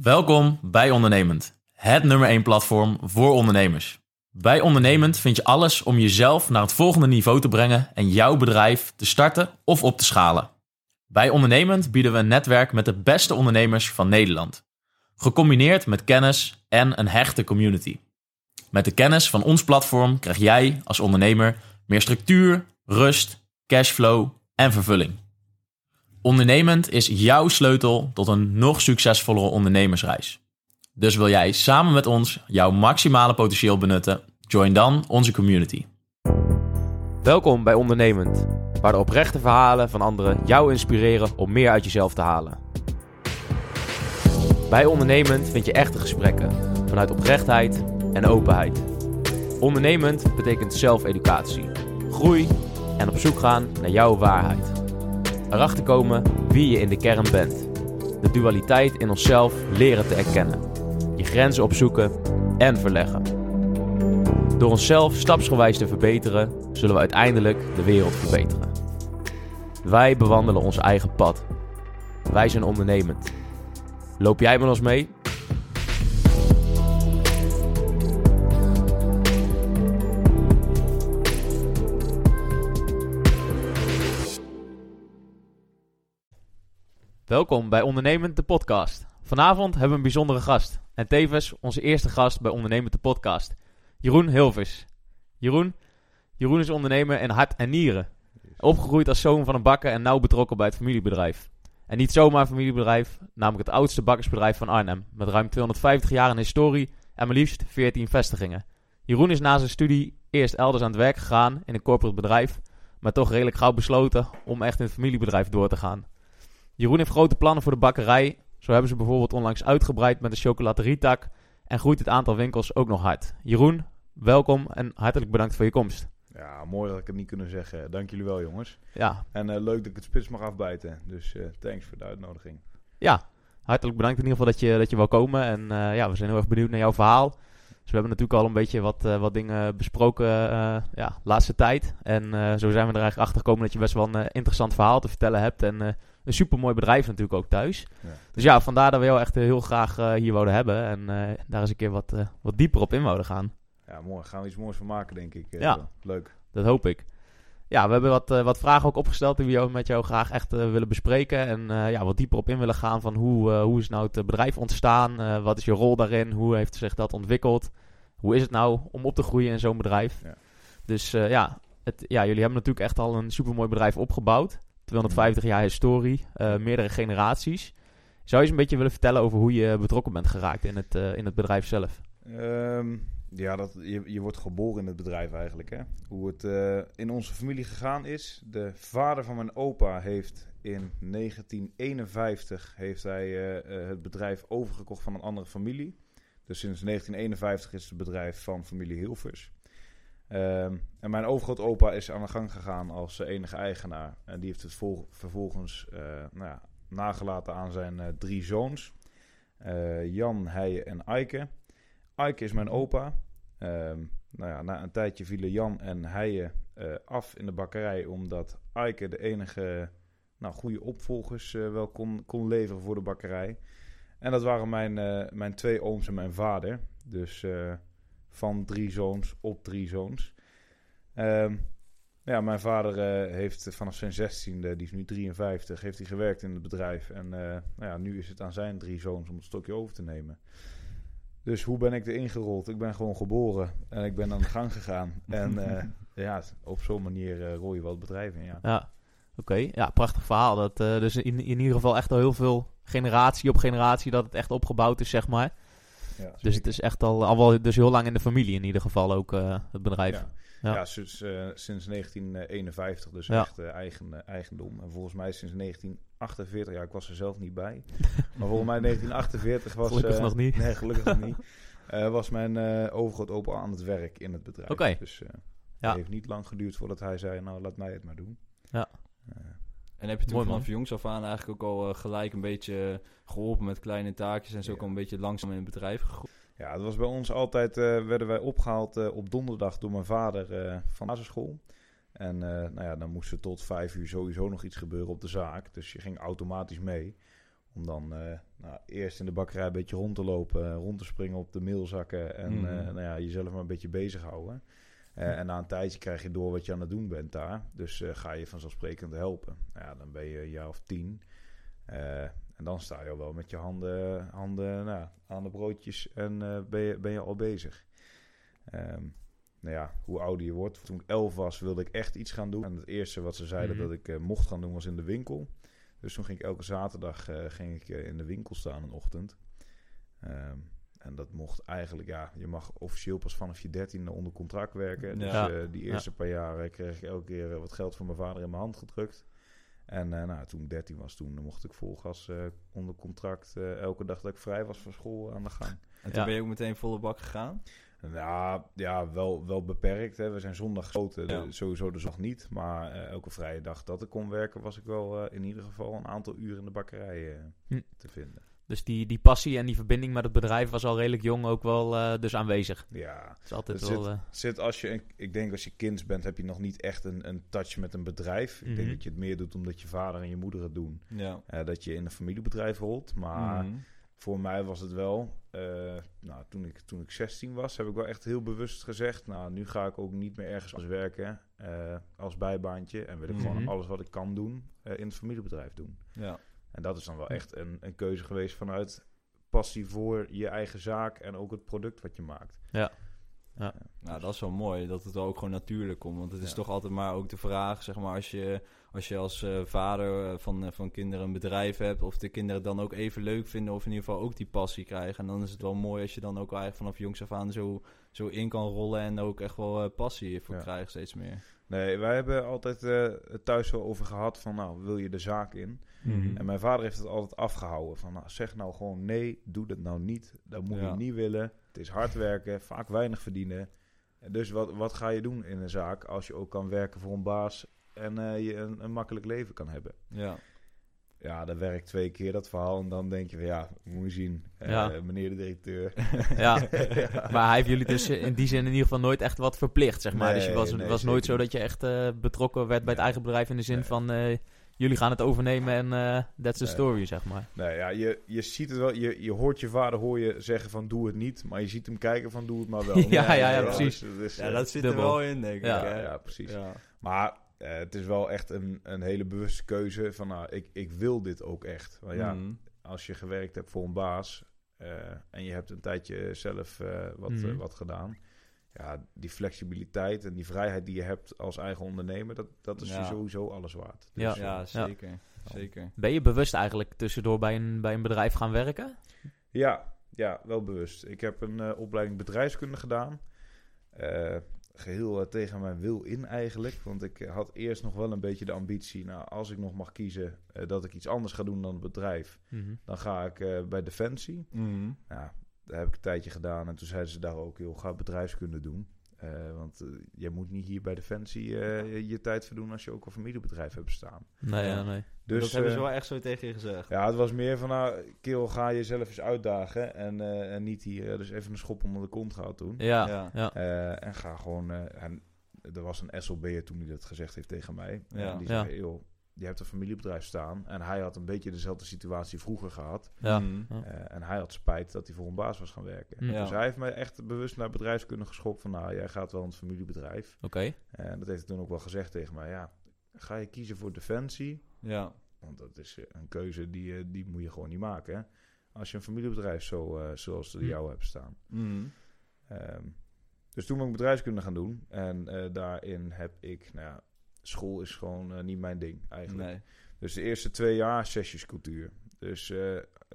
Welkom bij Ondernemend, het nummer 1 platform voor ondernemers. Bij Ondernemend vind je alles om jezelf naar het volgende niveau te brengen en jouw bedrijf te starten of op te schalen. Bij Ondernemend bieden we een netwerk met de beste ondernemers van Nederland, gecombineerd met kennis en een hechte community. Met de kennis van ons platform krijg jij als ondernemer meer structuur, rust, cashflow en vervulling. Ondernemend is jouw sleutel tot een nog succesvollere ondernemersreis. Dus wil jij samen met ons jouw maximale potentieel benutten? Join dan onze community. Welkom bij Ondernemend, waar de oprechte verhalen van anderen jou inspireren om meer uit jezelf te halen. Bij Ondernemend vind je echte gesprekken vanuit oprechtheid en openheid. Ondernemend betekent zelfeducatie, groei en op zoek gaan naar jouw waarheid. Erachter komen wie je in de kern bent. De dualiteit in onszelf leren te erkennen. Je grenzen opzoeken en verleggen. Door onszelf stapsgewijs te verbeteren, zullen we uiteindelijk de wereld verbeteren. Wij bewandelen ons eigen pad. Wij zijn ondernemend. Loop jij met ons mee? Welkom bij Ondernemend de podcast. Vanavond hebben we een bijzondere gast. En tevens onze eerste gast bij Ondernemend de podcast. Jeroen Hilvers. Jeroen, Jeroen is ondernemer in hart en nieren. Opgegroeid als zoon van een bakker en nauw betrokken bij het familiebedrijf. En niet zomaar een familiebedrijf, namelijk het oudste bakkersbedrijf van Arnhem. Met ruim 250 jaar in historie en maar liefst 14 vestigingen. Jeroen is na zijn studie eerst elders aan het werk gegaan in een corporate bedrijf. Maar toch redelijk gauw besloten om echt in het familiebedrijf door te gaan. Jeroen heeft grote plannen voor de bakkerij. Zo hebben ze bijvoorbeeld onlangs uitgebreid met de chocolaterietak. En groeit het aantal winkels ook nog hard. Jeroen, welkom en hartelijk bedankt voor je komst. Ja, mooi dat ik het niet kunnen zeggen. Dank jullie wel, jongens. Ja, En eh, leuk dat ik het spits mag afbijten. Dus eh, thanks voor de uitnodiging. ja hartelijk bedankt in ieder geval dat je, dat je wil komen. En eh, ja, we zijn heel erg benieuwd naar jouw verhaal. Dus we hebben natuurlijk al een beetje wat, wat dingen besproken ja, laatste tijd. En zo zijn we er eigenlijk achter gekomen dat je best wel een interessant verhaal te vertellen hebt. En een supermooi bedrijf natuurlijk ook thuis. Ja. Dus ja, vandaar dat we jou echt heel graag eh, hier wouden hebben. En eh, daar eens een keer wat, eh, wat dieper op in wouden gaan. Ja, mooi. Gaan we iets moois van maken, denk ik. Ja. Leuk. Dat hoop ik. Ja, we hebben wat, wat vragen ook opgesteld die we met jou graag echt willen bespreken. En ja, wat dieper op in willen gaan van hoe, hoe is nou het bedrijf ontstaan? Wat is je rol daarin? Hoe heeft zich dat ontwikkeld? Hoe is het nou om op te groeien in zo'n bedrijf? Ja. Dus ja, het, ja, jullie hebben natuurlijk echt al een supermooi bedrijf opgebouwd. 250 jaar historie, eh, meerdere generaties. Zou je eens een beetje willen vertellen over hoe je betrokken bent geraakt in het, eh, in het bedrijf zelf? Ehm, ja, dat, je, je wordt geboren in het bedrijf eigenlijk. Hè? Hoe het eh, in onze familie gegaan is. De vader van mijn opa heeft in 1951 heeft hij, het bedrijf overgekocht van een andere familie. Dus sinds 1951 is het bedrijf van familie Hilvers. Ehm, en mijn overgrootopa is aan de gang gegaan als eh, enige eigenaar. En die heeft het vol- vervolgens eh, nou ja, nagelaten aan zijn eh, drie zoons. Jan, Heijen en Eike. Eike is mijn opa. Ehm, nou ja, na een tijdje vielen Jan en Heijen af in de bakkerij... omdat Eike de enige nou, goede opvolgers wel kon, kon leveren voor de bakkerij. En dat waren mijn, mijn twee ooms en mijn vader. Dus van drie zoons op drie zoons. Ehm, ja, mijn vader eh, heeft vanaf zijn zestiende, die is nu 53, heeft hij gewerkt in het bedrijf. En eh, nou ja, nu is het aan zijn drie zoons om het stokje over te nemen. Dus hoe ben ik erin gerold? Ik ben gewoon geboren en ik ben aan de gang gegaan. En eh, ja, op zo'n manier rol je wel het bedrijf in, ja. Ja, oké. Ja, prachtig verhaal. Dat, dus in, in ieder geval echt al heel veel generatie op generatie dat het echt opgebouwd is, zeg maar. Ja Dus zeker. het is echt al, al wel dus heel lang in de familie in ieder geval ook, eh, het bedrijf. Ja. Ja. Sinds, eh, sinds 1951, dus Ja. echt eh, eigen, eigendom. En volgens mij sinds 1948, ja, ik was er zelf niet bij. Maar volgens mij 1948 was... Gelukkig nog niet. Nee, gelukkig nog niet. Was mijn eh overgrootopa aan het werk in het bedrijf. Oké. Dus Ja. het heeft niet lang geduurd voordat hij zei, nou, laat mij het maar doen. En heb je toen Mooi, vanaf jongs af aan eigenlijk ook al eh, gelijk een beetje geholpen met kleine taakjes en zo Ja. ook al een beetje langzaam in het bedrijf gegroeid? Ja, het was bij ons altijd, eh, werden wij opgehaald eh, op donderdag door mijn vader van basisschool. En nou ja, dan moest er tot vijf uur sowieso nog iets gebeuren op de zaak. Dus je ging automatisch mee. Om dan nou, eerst in de bakkerij een beetje rond te lopen, rond te springen op de meelzakken en eh, nou ja, jezelf maar een beetje bezighouden. Eh, en na een tijdje krijg je door wat je aan het doen bent daar. Dus eh, ga je vanzelfsprekend helpen. Nou ja, dan ben je een jaar of tien. Eh, en dan sta je al wel met je handen, handen nou, aan de broodjes en ben, je, ben je al bezig. Ehm, nou ja, hoe ouder je wordt. Toen ik elf was, wilde ik echt iets gaan doen. En het eerste wat ze zeiden Mhm. dat ik mocht gaan doen was in de winkel. Dus toen ging ik elke zaterdag ging ik, in de winkel staan een ochtend. Ehm, en dat mocht eigenlijk, ja, je mag officieel pas vanaf je dertiende onder contract werken. Dus Ja. eh, die eerste paar jaar kreeg ik elke keer eh, wat geld van mijn vader in mijn hand gedrukt. En eh, nou, toen ik 13 was, toen mocht ik vol gas eh, onder contract eh, elke dag dat ik vrij was van school aan de gang. En toen Ja. ben je ook meteen volle bak gegaan? Nou, ja, wel, wel beperkt. Hè. We zijn zondag gesloten, Ja. sowieso de zondag niet. Maar eh, elke vrije dag dat ik kon werken, was ik wel eh, in ieder geval een aantal uren in de bakkerij eh, Hm. te vinden. Dus die, die passie en die verbinding met het bedrijf was al redelijk jong ook wel eh, dus aanwezig. Ja, Het is altijd Het wel... eh, zit als je, een- ik denk als je kind bent, heb je nog niet echt een, een touch met een bedrijf. Ik Mhm. denk dat je het meer doet omdat je vader en je moeder het doen. Ja. eh, dat je in een familiebedrijf rolt. Maar Mhm. voor mij was het wel, eh, nou, toen ik, toen ik 16 was, heb ik wel echt heel bewust gezegd, nou, nu ga ik ook niet meer ergens als werken eh, als bijbaantje. En wil ik Mhm. gewoon alles wat ik kan doen eh, in het familiebedrijf doen. Ja. En dat is dan wel echt een, een keuze geweest vanuit passie voor je eigen zaak en ook het product wat je maakt. Nou, dat is wel mooi, dat het wel ook gewoon natuurlijk komt. Want het is Ja. toch altijd maar ook de vraag, zeg maar, als je als, je als eh, vader eh, van, eh, van kinderen een bedrijf hebt... of de kinderen het dan ook even leuk vinden of in ieder geval ook die passie krijgen. En dan is het wel mooi als je dan ook eigenlijk vanaf jongs af aan zo, zo in kan rollen... en ook echt wel passie voor Ja. krijgt steeds meer. Nee, wij hebben altijd eh, het thuis wel over gehad van, nou, wil je de zaak in? En mijn vader heeft het altijd afgehouden. Van, nou, zeg nou gewoon nee, doe dat nou niet. Dat moet Ja. je niet willen. Het is hard werken, vaak weinig verdienen. En dus wat, wat ga je doen in een zaak als je ook kan werken voor een baas en eh, je een, een makkelijk leven kan hebben? Ja. Ja, dat werkt twee keer dat verhaal en dan denk je van ja, moet je zien, eh, Ja. meneer de directeur. ja. Maar hij heeft jullie dus in die zin in ieder geval nooit echt wat verplicht, zeg maar. dus je was, nee, was nooit zo dat je echt eh, betrokken werd bij het eigen bedrijf in de zin Nee. van... eh, jullie gaan het overnemen en eh that's the Nee. story, zeg maar. Nee, ja, je, je ziet het wel, je, je hoort je vader hoor je zeggen van doe het niet, maar je ziet hem kijken van doe het maar wel. Ja, ja, ja, precies. dus- dus, ja, eh, dat zit dubbel. er wel in, denk ik. Ja. ja, ja, precies. Ja. Maar eh, het is wel echt een, een hele bewuste keuze van, nou, ik, ik wil dit ook echt. Want ja, Mhm. als je gewerkt hebt voor een baas eh, en je hebt een tijdje zelf eh, wat, Mhm. wat gedaan. Ja, die flexibiliteit en die vrijheid die je hebt als eigen ondernemer, dat, dat is Ja. je sowieso alles waard. Ja. Dus, ja, zeker. Zeker. Ben je bewust eigenlijk tussendoor bij een, bij een bedrijf gaan werken? Ja, ja, wel bewust. Ik heb een eh, opleiding bedrijfskunde gedaan. Eh, geheel eh, tegen mijn wil in eigenlijk. Want ik eh, had eerst nog wel een beetje de ambitie... nou, als ik nog mag kiezen eh, dat ik iets anders ga doen dan het bedrijf... dan ga ik eh, bij Defensie. Mhm. Ja, daar heb ik een tijdje gedaan. En toen zeiden ze daar ook, joh, ga bedrijfskunde doen. Eh, want je moet niet hier bij Defensie eh, je tijd verdoen... als je ook een familiebedrijf hebt staan. Nee, ja, nee. Dus, dat hebben ze eh, wel echt zo tegen je gezegd. ja, het was meer van, nou, kerel, ga jezelf eens uitdagen. En, eh, en niet hier eh, dus even een schop onder de kont gehad doen. Ja, Ja. ja. Eh, en ga gewoon... eh, en er was een SLB'er toen hij dat gezegd heeft tegen mij. Ja. En die Ja. zei, joh, je hebt een familiebedrijf staan. En hij had een beetje dezelfde situatie vroeger gehad. Ja. Mhm. Ja. Eh, en hij had spijt dat hij voor een baas was gaan werken. Hm. Ja. Dus hij heeft mij echt bewust naar bedrijfskunde geschopt. Van, nou, jij gaat wel in het familiebedrijf. Oké. En dat heeft hij toen ook wel gezegd tegen mij. Ja, ga je kiezen voor Defensie... Ja. Want dat is eh, een keuze die, eh, die moet je gewoon niet maken. Hè? Als je een familiebedrijf zo, eh, zoals Hm. jouwe hebt staan. Mhm. Ehm, dus toen ben ik bedrijfskunde gaan doen. En daarin heb ik, nou ja, school is gewoon niet mijn ding eigenlijk. Nee. Dus de eerste twee jaar sessiescultuur. Dus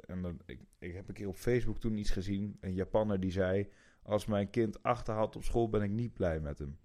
en dan, ik, ik heb een keer op Facebook toen iets gezien. Een Japanner die zei, als mijn kind achterhaalt op school ben ik niet blij met hem.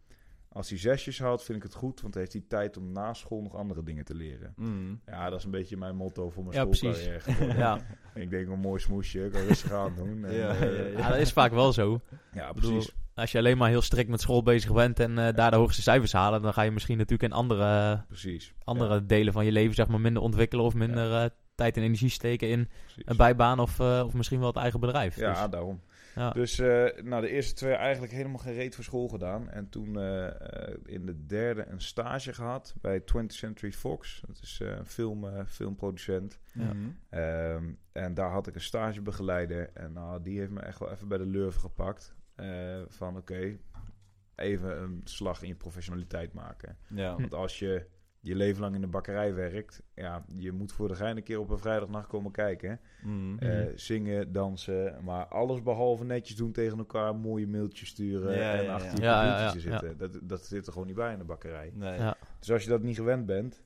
Als hij zesjes haalt vind ik het goed, want dan heeft hij tijd om na school nog andere dingen te leren. Mhm. Ja, dat is een beetje mijn motto voor mijn Ja, schoolcarrière. geworden. Ja. Ik denk een mooi smoesje, ik kan rustig aan doen. En, Ja, eh, ja, ja. ja, dat is vaak wel zo. ja, bedoel, precies. Als je alleen maar heel strikt met school bezig bent en eh, daar de hoogste cijfers halen, dan ga je misschien natuurlijk in andere, precies. andere Ja, delen van je leven zeg maar, minder ontwikkelen of minder eh, tijd en energie steken in precies. een bijbaan of, eh, of misschien wel het eigen bedrijf. Ja, Dus- daarom. Ja. Dus eh, nou, de eerste twee eigenlijk helemaal geen reet voor school gedaan. En toen eh, eh, in de derde een stage gehad bij 20th Century Fox. Dat is eh, een film, eh, filmproducent. Ja. Mhm. Ehm, en daar had ik een stagebegeleider. En nou, die heeft me echt wel even bij de lurven gepakt. Eh, van oké, even een slag in je professionaliteit maken. Ja. Want als je je leven lang in de bakkerij werkt... ja, je moet voor de gein een keer op een vrijdagnacht komen kijken. Mhm. Eh, Mhm. zingen, dansen, maar alles behalve netjes doen tegen elkaar, mooie mailtjes sturen Ja, en ja, achter ja. je Ja, ja, computertje ja, zitten. Dat, dat zit er gewoon niet bij in de bakkerij. Nee. Ja. Dus als je dat niet gewend bent,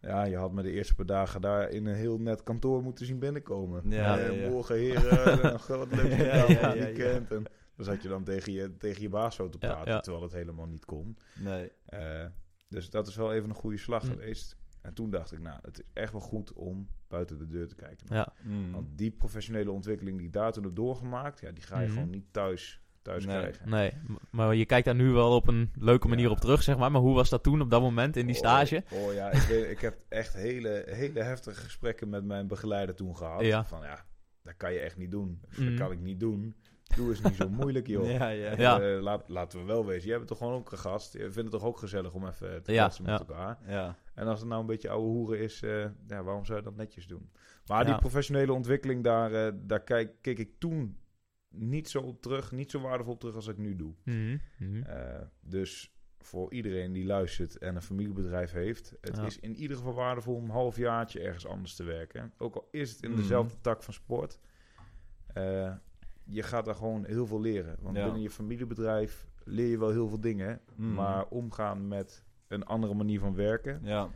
ja, je had me de eerste paar dagen daar in een heel net kantoor moeten zien binnenkomen. Ja, Eh, ja, ja. Morgen heren, nog wat leuk Ja, gedaan ja, van het ja, weekend. En dan zat je dan tegen je, tegen je baas zo te praten, ja. terwijl het helemaal niet kon. Nee. Eh, dus dat is wel even een goede slag Hm. geweest. En toen dacht ik, nou, het is echt wel goed om buiten de deur te kijken. Ja. Mhm. Want die professionele ontwikkeling die ik daar toen heb doorgemaakt, ja, die ga je Mhm. gewoon niet thuis, thuis Nee. krijgen. Nee, maar je kijkt daar nu wel op een leuke manier Ja. op terug, zeg maar. Maar hoe was dat toen op dat moment in die stage? Oh, oh ja, ik, weet, ik heb echt hele, hele heftige gesprekken met mijn begeleider toen gehad. Ja. Van ja, dat kan je echt niet doen. Of, Mhm. Dat kan ik niet doen. Doe eens niet zo moeilijk, joh. Ja, ja. Eh, laat, laten we wel wezen. Jij bent toch gewoon ook een gast. Je vindt het toch ook gezellig om even te Ja, kletsen met ja. elkaar. Ja. En als het nou een beetje oude hoeren is, eh, ja, waarom zou je dat netjes doen? Maar Ja. die professionele ontwikkeling, daar, eh, daar kijk, keek ik toen niet zo op terug, niet zo waardevol op terug als ik nu doe. Mhm, mhm. Eh, dus voor iedereen die luistert en een familiebedrijf heeft, het Ja. is in ieder geval waardevol om een halfjaartje ergens anders te werken. Ook al is het in Mhm. dezelfde tak van sport. Eh, je gaat daar gewoon heel veel leren. Want Ja. binnen je familiebedrijf leer je wel heel veel dingen. Mhm. Maar omgaan met een andere manier van werken, Ja.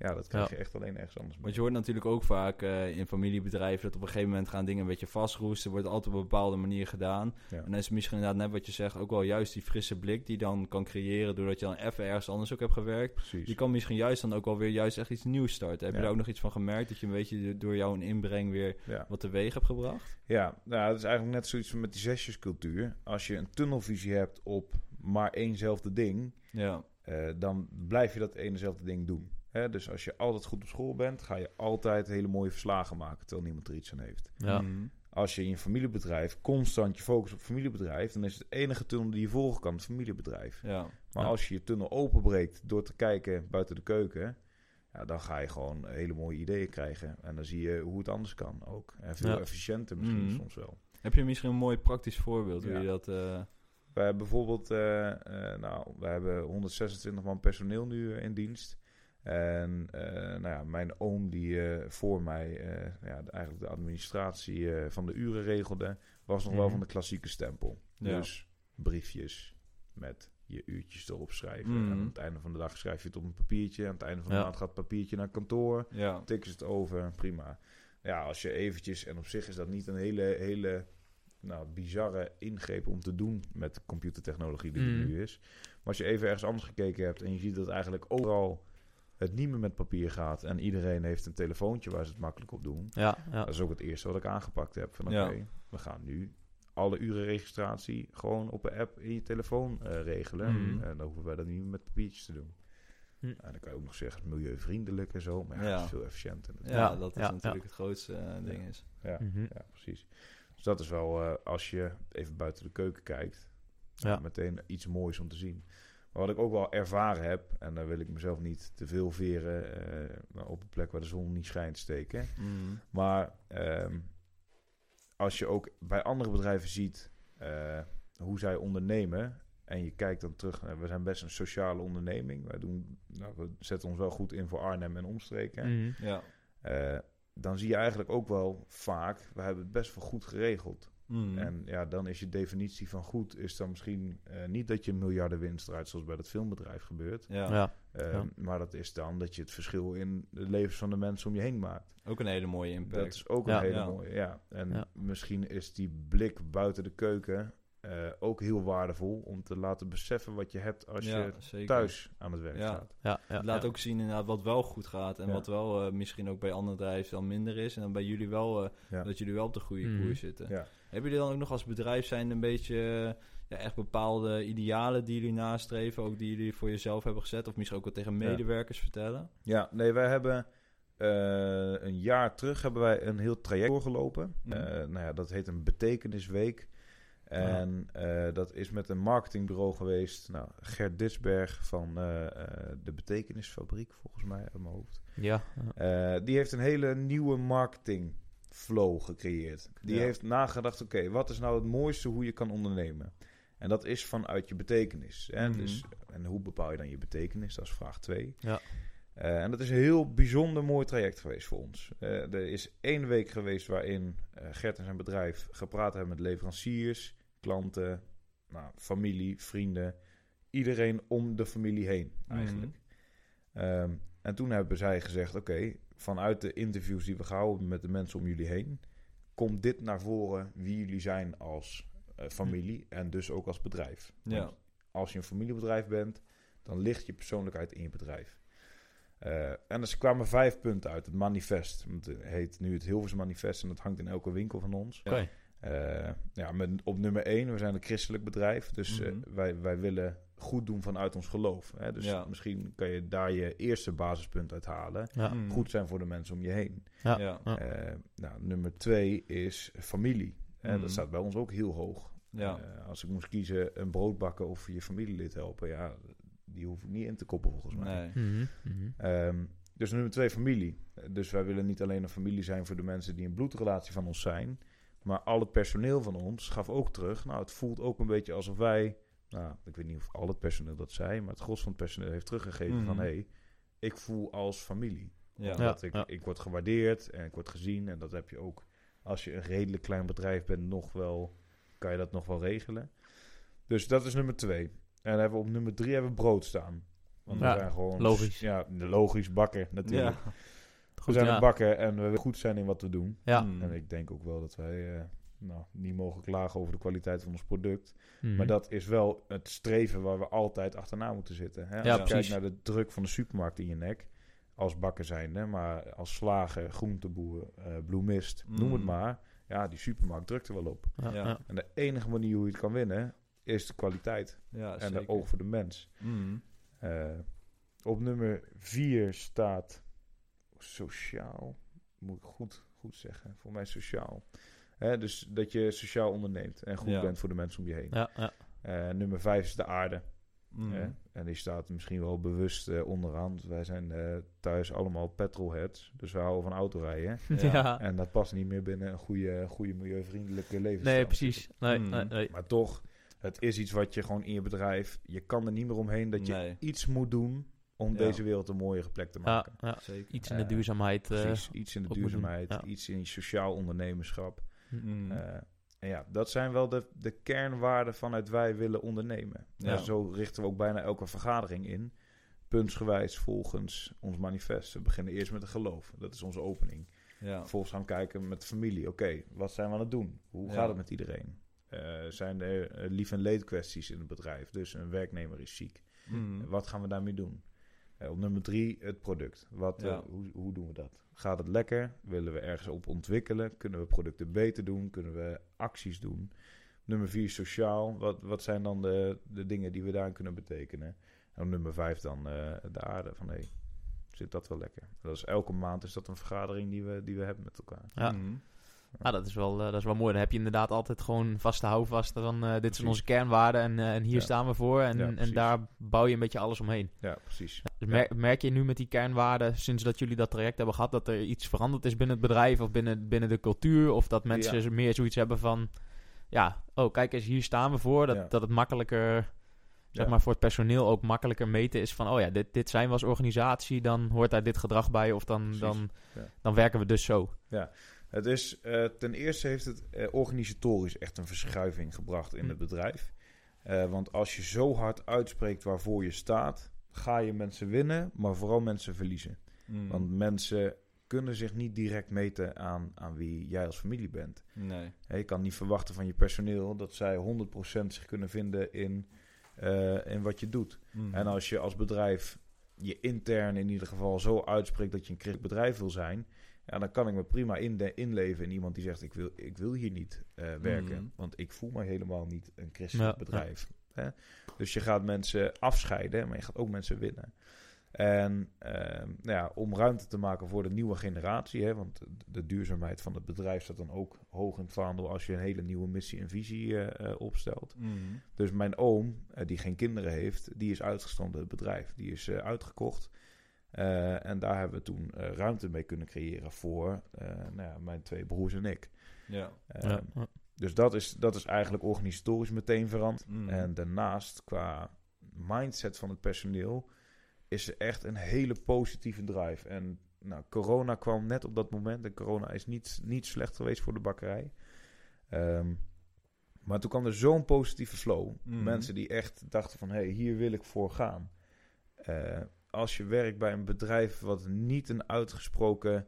Ja, dat krijg Ja. je echt alleen ergens anders. mee. Want je hoort natuurlijk ook vaak eh, in familiebedrijven dat op een gegeven moment gaan dingen een beetje vastroesten. Wordt altijd op een bepaalde manier gedaan. Ja. En dan is misschien inderdaad net wat je zegt ook wel juist die frisse blik die dan kan creëren doordat je dan even ergens anders ook hebt gewerkt. Precies. Je kan misschien juist dan ook wel weer juist echt iets nieuws starten. Heb je daar ook nog iets van gemerkt dat je een beetje door jouw inbreng weer Ja. wat teweeg hebt gebracht? Ja, nou, dat is eigenlijk net zoiets met die zesjescultuur. Als je een tunnelvisie hebt op maar éénzelfde ding, Ja. eh, dan blijf je dat enezelfde ding doen. Hè? Dus als je altijd goed op school bent, ga je altijd hele mooie verslagen maken, terwijl niemand er iets aan heeft. Ja. Mhm. Als je in je familiebedrijf constant je focus op familiebedrijf, dan is het enige tunnel die je volgen kan het familiebedrijf. Ja. Maar Ja. als je je tunnel openbreekt door te kijken buiten de keuken, ja, dan ga je gewoon hele mooie ideeën krijgen. En dan zie je hoe het anders kan ook. En veel Ja. efficiënter misschien Mhm. soms wel. Heb je misschien een mooi praktisch voorbeeld hoe Ja. je dat... eh, We hebben bijvoorbeeld, eh, eh, nou, we hebben 126 man personeel nu in dienst. En eh, nou ja, mijn oom die eh, voor mij eh, ja, de- eigenlijk de administratie van de uren regelde, was nog wel Mhm. van de klassieke stempel. Ja. Dus briefjes met je uurtjes erop schrijven. Mhm. En aan het einde van de dag schrijf je het op een papiertje. Aan het einde van de Ja. maand gaat het papiertje naar kantoor. ja. Tikken ze het over, prima. Ja, als je eventjes, en op zich is dat niet een hele, hele nou, bizarre ingreep om te doen met de computertechnologie die Mm. er nu is. Maar als je even ergens anders gekeken hebt en je ziet dat eigenlijk overal het niet meer met papier gaat en iedereen heeft een telefoontje waar ze het makkelijk op doen. Ja, ja. Dat is ook het eerste wat ik aangepakt heb. Van oké, Ja. we gaan nu alle urenregistratie gewoon op een app in je telefoon eh, regelen. Mhm. En dan hoeven wij dat niet meer met papiertjes te doen. Hm. En dan kan je ook nog zeggen milieuvriendelijk en zo. Maar ja, Ja. dat is veel efficiënter. Ja, Ja, dat is ja, natuurlijk het grootste eh, ding is. Ja, Mhm. ja, precies. Dus dat is wel, eh, als je even buiten de keuken kijkt, meteen iets moois om te zien. Maar wat ik ook wel ervaren heb, en daar wil ik mezelf niet te veel veren eh, maar op een plek waar de zon niet schijnt steken. Mhm. Maar ehm, als je ook bij andere bedrijven ziet eh, hoe zij ondernemen. En je kijkt dan terug, eh, we zijn best een sociale onderneming. Wij doen, nou, we zetten ons wel goed in voor Arnhem en omstreken. Ja. Eh, dan zie je eigenlijk ook wel vaak, we hebben het best wel goed geregeld. Mhm. En ja, dan is je definitie van goed, is dan misschien eh, niet dat je een miljarden winst eruit, zoals bij dat filmbedrijf gebeurt. ja. Ja. Eh, Ja. Maar dat is dan dat je het verschil in de levens van de mensen om je heen maakt. Ook een hele mooie impact. Dat is ook een hele Ja. mooie, ja. En Ja. misschien is die blik buiten de keuken eh, ook heel waardevol om te laten beseffen wat je hebt als Ja, je zeker. thuis aan het werk Ja. staat. Ja, ja, Het laat ja. ook zien inderdaad wat wel goed gaat en Ja. wat wel eh, misschien ook bij andere bedrijven dan minder is. En dan bij jullie wel, eh, Ja. dat jullie wel op de goede Mhm. koers zitten. Hebben jullie dan ook nog als bedrijf zijn een beetje eh, ja, echt bepaalde idealen die jullie nastreven, ook die jullie voor jezelf hebben gezet? Of misschien ook wat tegen Ja. medewerkers vertellen? Ja, nee, wij hebben eh, een jaar terug hebben wij een heel traject doorgelopen. Eh, nou ja, dat heet een betekenisweek. En dat is met een marketingbureau geweest. Nou, Gert Disberg van de Betekenisfabriek, volgens mij, uit mijn hoofd. Ja. Die heeft een hele nieuwe marketing flow gecreëerd. Die Ja. heeft nagedacht, oké, wat is nou het mooiste hoe je kan ondernemen? En dat is vanuit je betekenis. Hè? Mhm. dus, en hoe bepaal je dan je betekenis? Dat is vraag 2. Ja. en dat is een heel bijzonder mooi traject geweest voor ons. Eh, er is één week geweest waarin eh, Gert en zijn bedrijf gepraat hebben met leveranciers, klanten, nou, familie, vrienden. Iedereen om de familie heen eigenlijk. Ehm, en toen hebben zij gezegd: Oké, vanuit de interviews die we gehouden hebben met de mensen om jullie heen, komt dit naar voren wie jullie zijn als eh, familie en dus ook als bedrijf. Ja. Want als je een familiebedrijf bent, dan ligt je persoonlijkheid in je bedrijf. Eh, en er kwamen vijf punten uit, het manifest. Het heet nu het Hilvers Manifest en dat hangt in elke winkel van ons. Oké. Eh, ja, met, op nummer één, we zijn een christelijk bedrijf. Dus eh, Mhm. wij, wij willen goed doen vanuit ons geloof. Hè? Dus Ja. misschien kan je daar je eerste basispunt uit halen. Ja. Mm. Goed zijn voor de mensen om je heen. Ja. Eh, nou, nummer twee is familie. Hè? Mhm. Dat staat bij ons ook heel hoog. Ja. Eh, als ik moest kiezen een brood bakken of je familielid helpen, ja, die hoef ik niet in te koppen volgens mij. Nee. Mhm, mhm. Ehm, dus nummer twee, familie. Dus wij willen niet alleen een familie zijn voor de mensen die een bloedrelatie van ons zijn. Maar al het personeel van ons gaf ook terug. Nou, het voelt ook een beetje alsof wij. Nou, ik weet niet of al het personeel dat zei. Maar het gros van het personeel heeft teruggegeven Mhm. van hé, hey, ik voel als familie. Ja. Ja. Dat ik, ja. ik word gewaardeerd en ik word gezien. En dat heb je ook als je een redelijk klein bedrijf bent, nog wel. Kan je dat nog wel regelen. Dus dat is nummer twee. En dan hebben we op nummer drie hebben we brood staan. Want Ja, we zijn gewoon... logisch. Ja, de logisch bakken natuurlijk. Ja. We zijn ja. een bakken en we goed zijn in wat we doen. Ja. Mm. En ik denk ook wel dat wij eh, nou, niet mogen klagen over de kwaliteit van ons product. Mhm. Maar dat is wel het streven waar we altijd achterna moeten zitten. Hè? Als Ja, je kijkt naar de druk van de supermarkt in je nek, als bakker zijnde, maar als slager, groenteboer, eh bloemist, noem het Mm. maar. Ja, die supermarkt drukt er wel op. Ja. En de enige manier hoe je het kan winnen, is de kwaliteit. Ja, en zeker. de oog voor de mens. Mm. Eh, op nummer 4 staat sociaal. Moet ik goed, goed zeggen. Voor mij sociaal. Hè, dus dat je sociaal onderneemt en goed Ja. bent voor de mensen om je heen. Ja, ja. Eh, nummer 5 is de aarde. Mm. Hè? En die staat misschien wel bewust eh, onderaan. want Wij zijn eh, thuis allemaal petrolheads. Dus we houden van autorijden. Ja. Ja. En dat past niet meer binnen een goede, goede milieuvriendelijke levensstijl. Nee, precies. Nee, Mm. nee, nee. Maar toch, het is iets wat je gewoon in je bedrijf... Je kan er niet meer omheen dat je Nee. iets moet doen... om Ja. deze wereld een mooiere plek te maken. ja. Zeker. Iets in de duurzaamheid. eh, Precies, iets in de duurzaamheid, ja. iets in sociaal ondernemerschap. Mm. Eh, en ja, dat zijn wel de, de kernwaarden vanuit wij willen ondernemen. Ja. En zo richten we ook bijna elke vergadering in. Puntsgewijs volgens ons manifest. We beginnen eerst met een geloof. Dat is onze opening. ja. Vervolgens gaan we kijken met de familie. Oké, wat zijn we aan het doen? Hoe Ja. gaat het met iedereen? Eh, zijn er lief- en leedkwesties in het bedrijf? Dus een werknemer is ziek. Mm. Wat gaan we daarmee doen? Op nummer drie, het product. Wat, Ja. eh, hoe, hoe doen we dat? Gaat het lekker? Willen we ergens op ontwikkelen? Kunnen we producten beter doen? Kunnen we acties doen? Nummer vier, sociaal. Wat, wat zijn dan de, de dingen die we daar kunnen betekenen? En op nummer vijf dan eh, de aarde. Van hey, zit dat wel lekker? Dat is elke maand is dat een vergadering die we, die we hebben met elkaar. ja. Mm. Nou, dat is, wel, eh, dat is wel mooi. Dan heb je inderdaad altijd gewoon vaste houvast van eh, dit Precies. zijn onze kernwaarden en, eh, en hier Ja. staan we voor. En, Ja, en daar bouw je een beetje alles omheen. Ja, precies. Dus Ja. mer- merk je nu met die kernwaarden, sinds dat jullie dat traject hebben gehad, dat er iets veranderd is binnen het bedrijf of binnen, binnen de cultuur? Of dat mensen Ja. meer zoiets hebben van, ja, oh kijk eens, hier staan we voor. Dat, Ja. dat het makkelijker, zeg Ja. maar voor het personeel ook makkelijker meten is van, oh ja, dit, dit zijn we als organisatie, dan hoort daar dit gedrag bij of dan, Precies. dan, Ja. dan werken we dus zo. Het is, eh, ten eerste heeft het eh, organisatorisch echt een verschuiving gebracht in het bedrijf. Eh, want als je zo hard uitspreekt waarvoor je staat, ga je mensen winnen, maar vooral mensen verliezen. Mm. Want mensen kunnen zich niet direct meten aan, aan wie jij als familie bent. Nee. Je kan niet verwachten van je personeel dat zij 100% zich kunnen vinden in, in wat je doet. Mm. En als je als bedrijf je intern in ieder geval zo uitspreekt dat je een christelijk bedrijf wil zijn, ja, dan kan ik me prima inde- inleven in iemand die zegt: ik wil, ik wil hier niet eh, werken, Mhm. want ik voel me helemaal niet een christelijk Ja, bedrijf. Hè? Dus je gaat mensen afscheiden, maar je gaat ook mensen winnen. En ehm, nou ja, om ruimte te maken voor de nieuwe generatie, hè, want de, duurzaamheid van het bedrijf staat dan ook hoog in het vaandel als je een hele nieuwe missie en visie eh, eh, opstelt. Mm. Dus mijn oom, die geen kinderen heeft, die is uitgestroomd uit het bedrijf. Die is uitgekocht. Eh, en daar hebben we toen eh, ruimte mee kunnen creëren voor eh, nou ja, mijn twee broers en ik. Ja. Ja. Dus dat is, dat is eigenlijk organisatorisch meteen veranderd. Mm. En daarnaast, qua mindset van het personeel, is er echt een hele positieve drive. En nou, corona kwam net op dat moment. En corona is niet, niet slecht geweest voor de bakkerij. Ehm, maar toen kwam er zo'n positieve flow. Mhm. Mensen die echt dachten van, hé, hey, hier wil ik voor gaan. Als je werkt bij een bedrijf wat niet een uitgesproken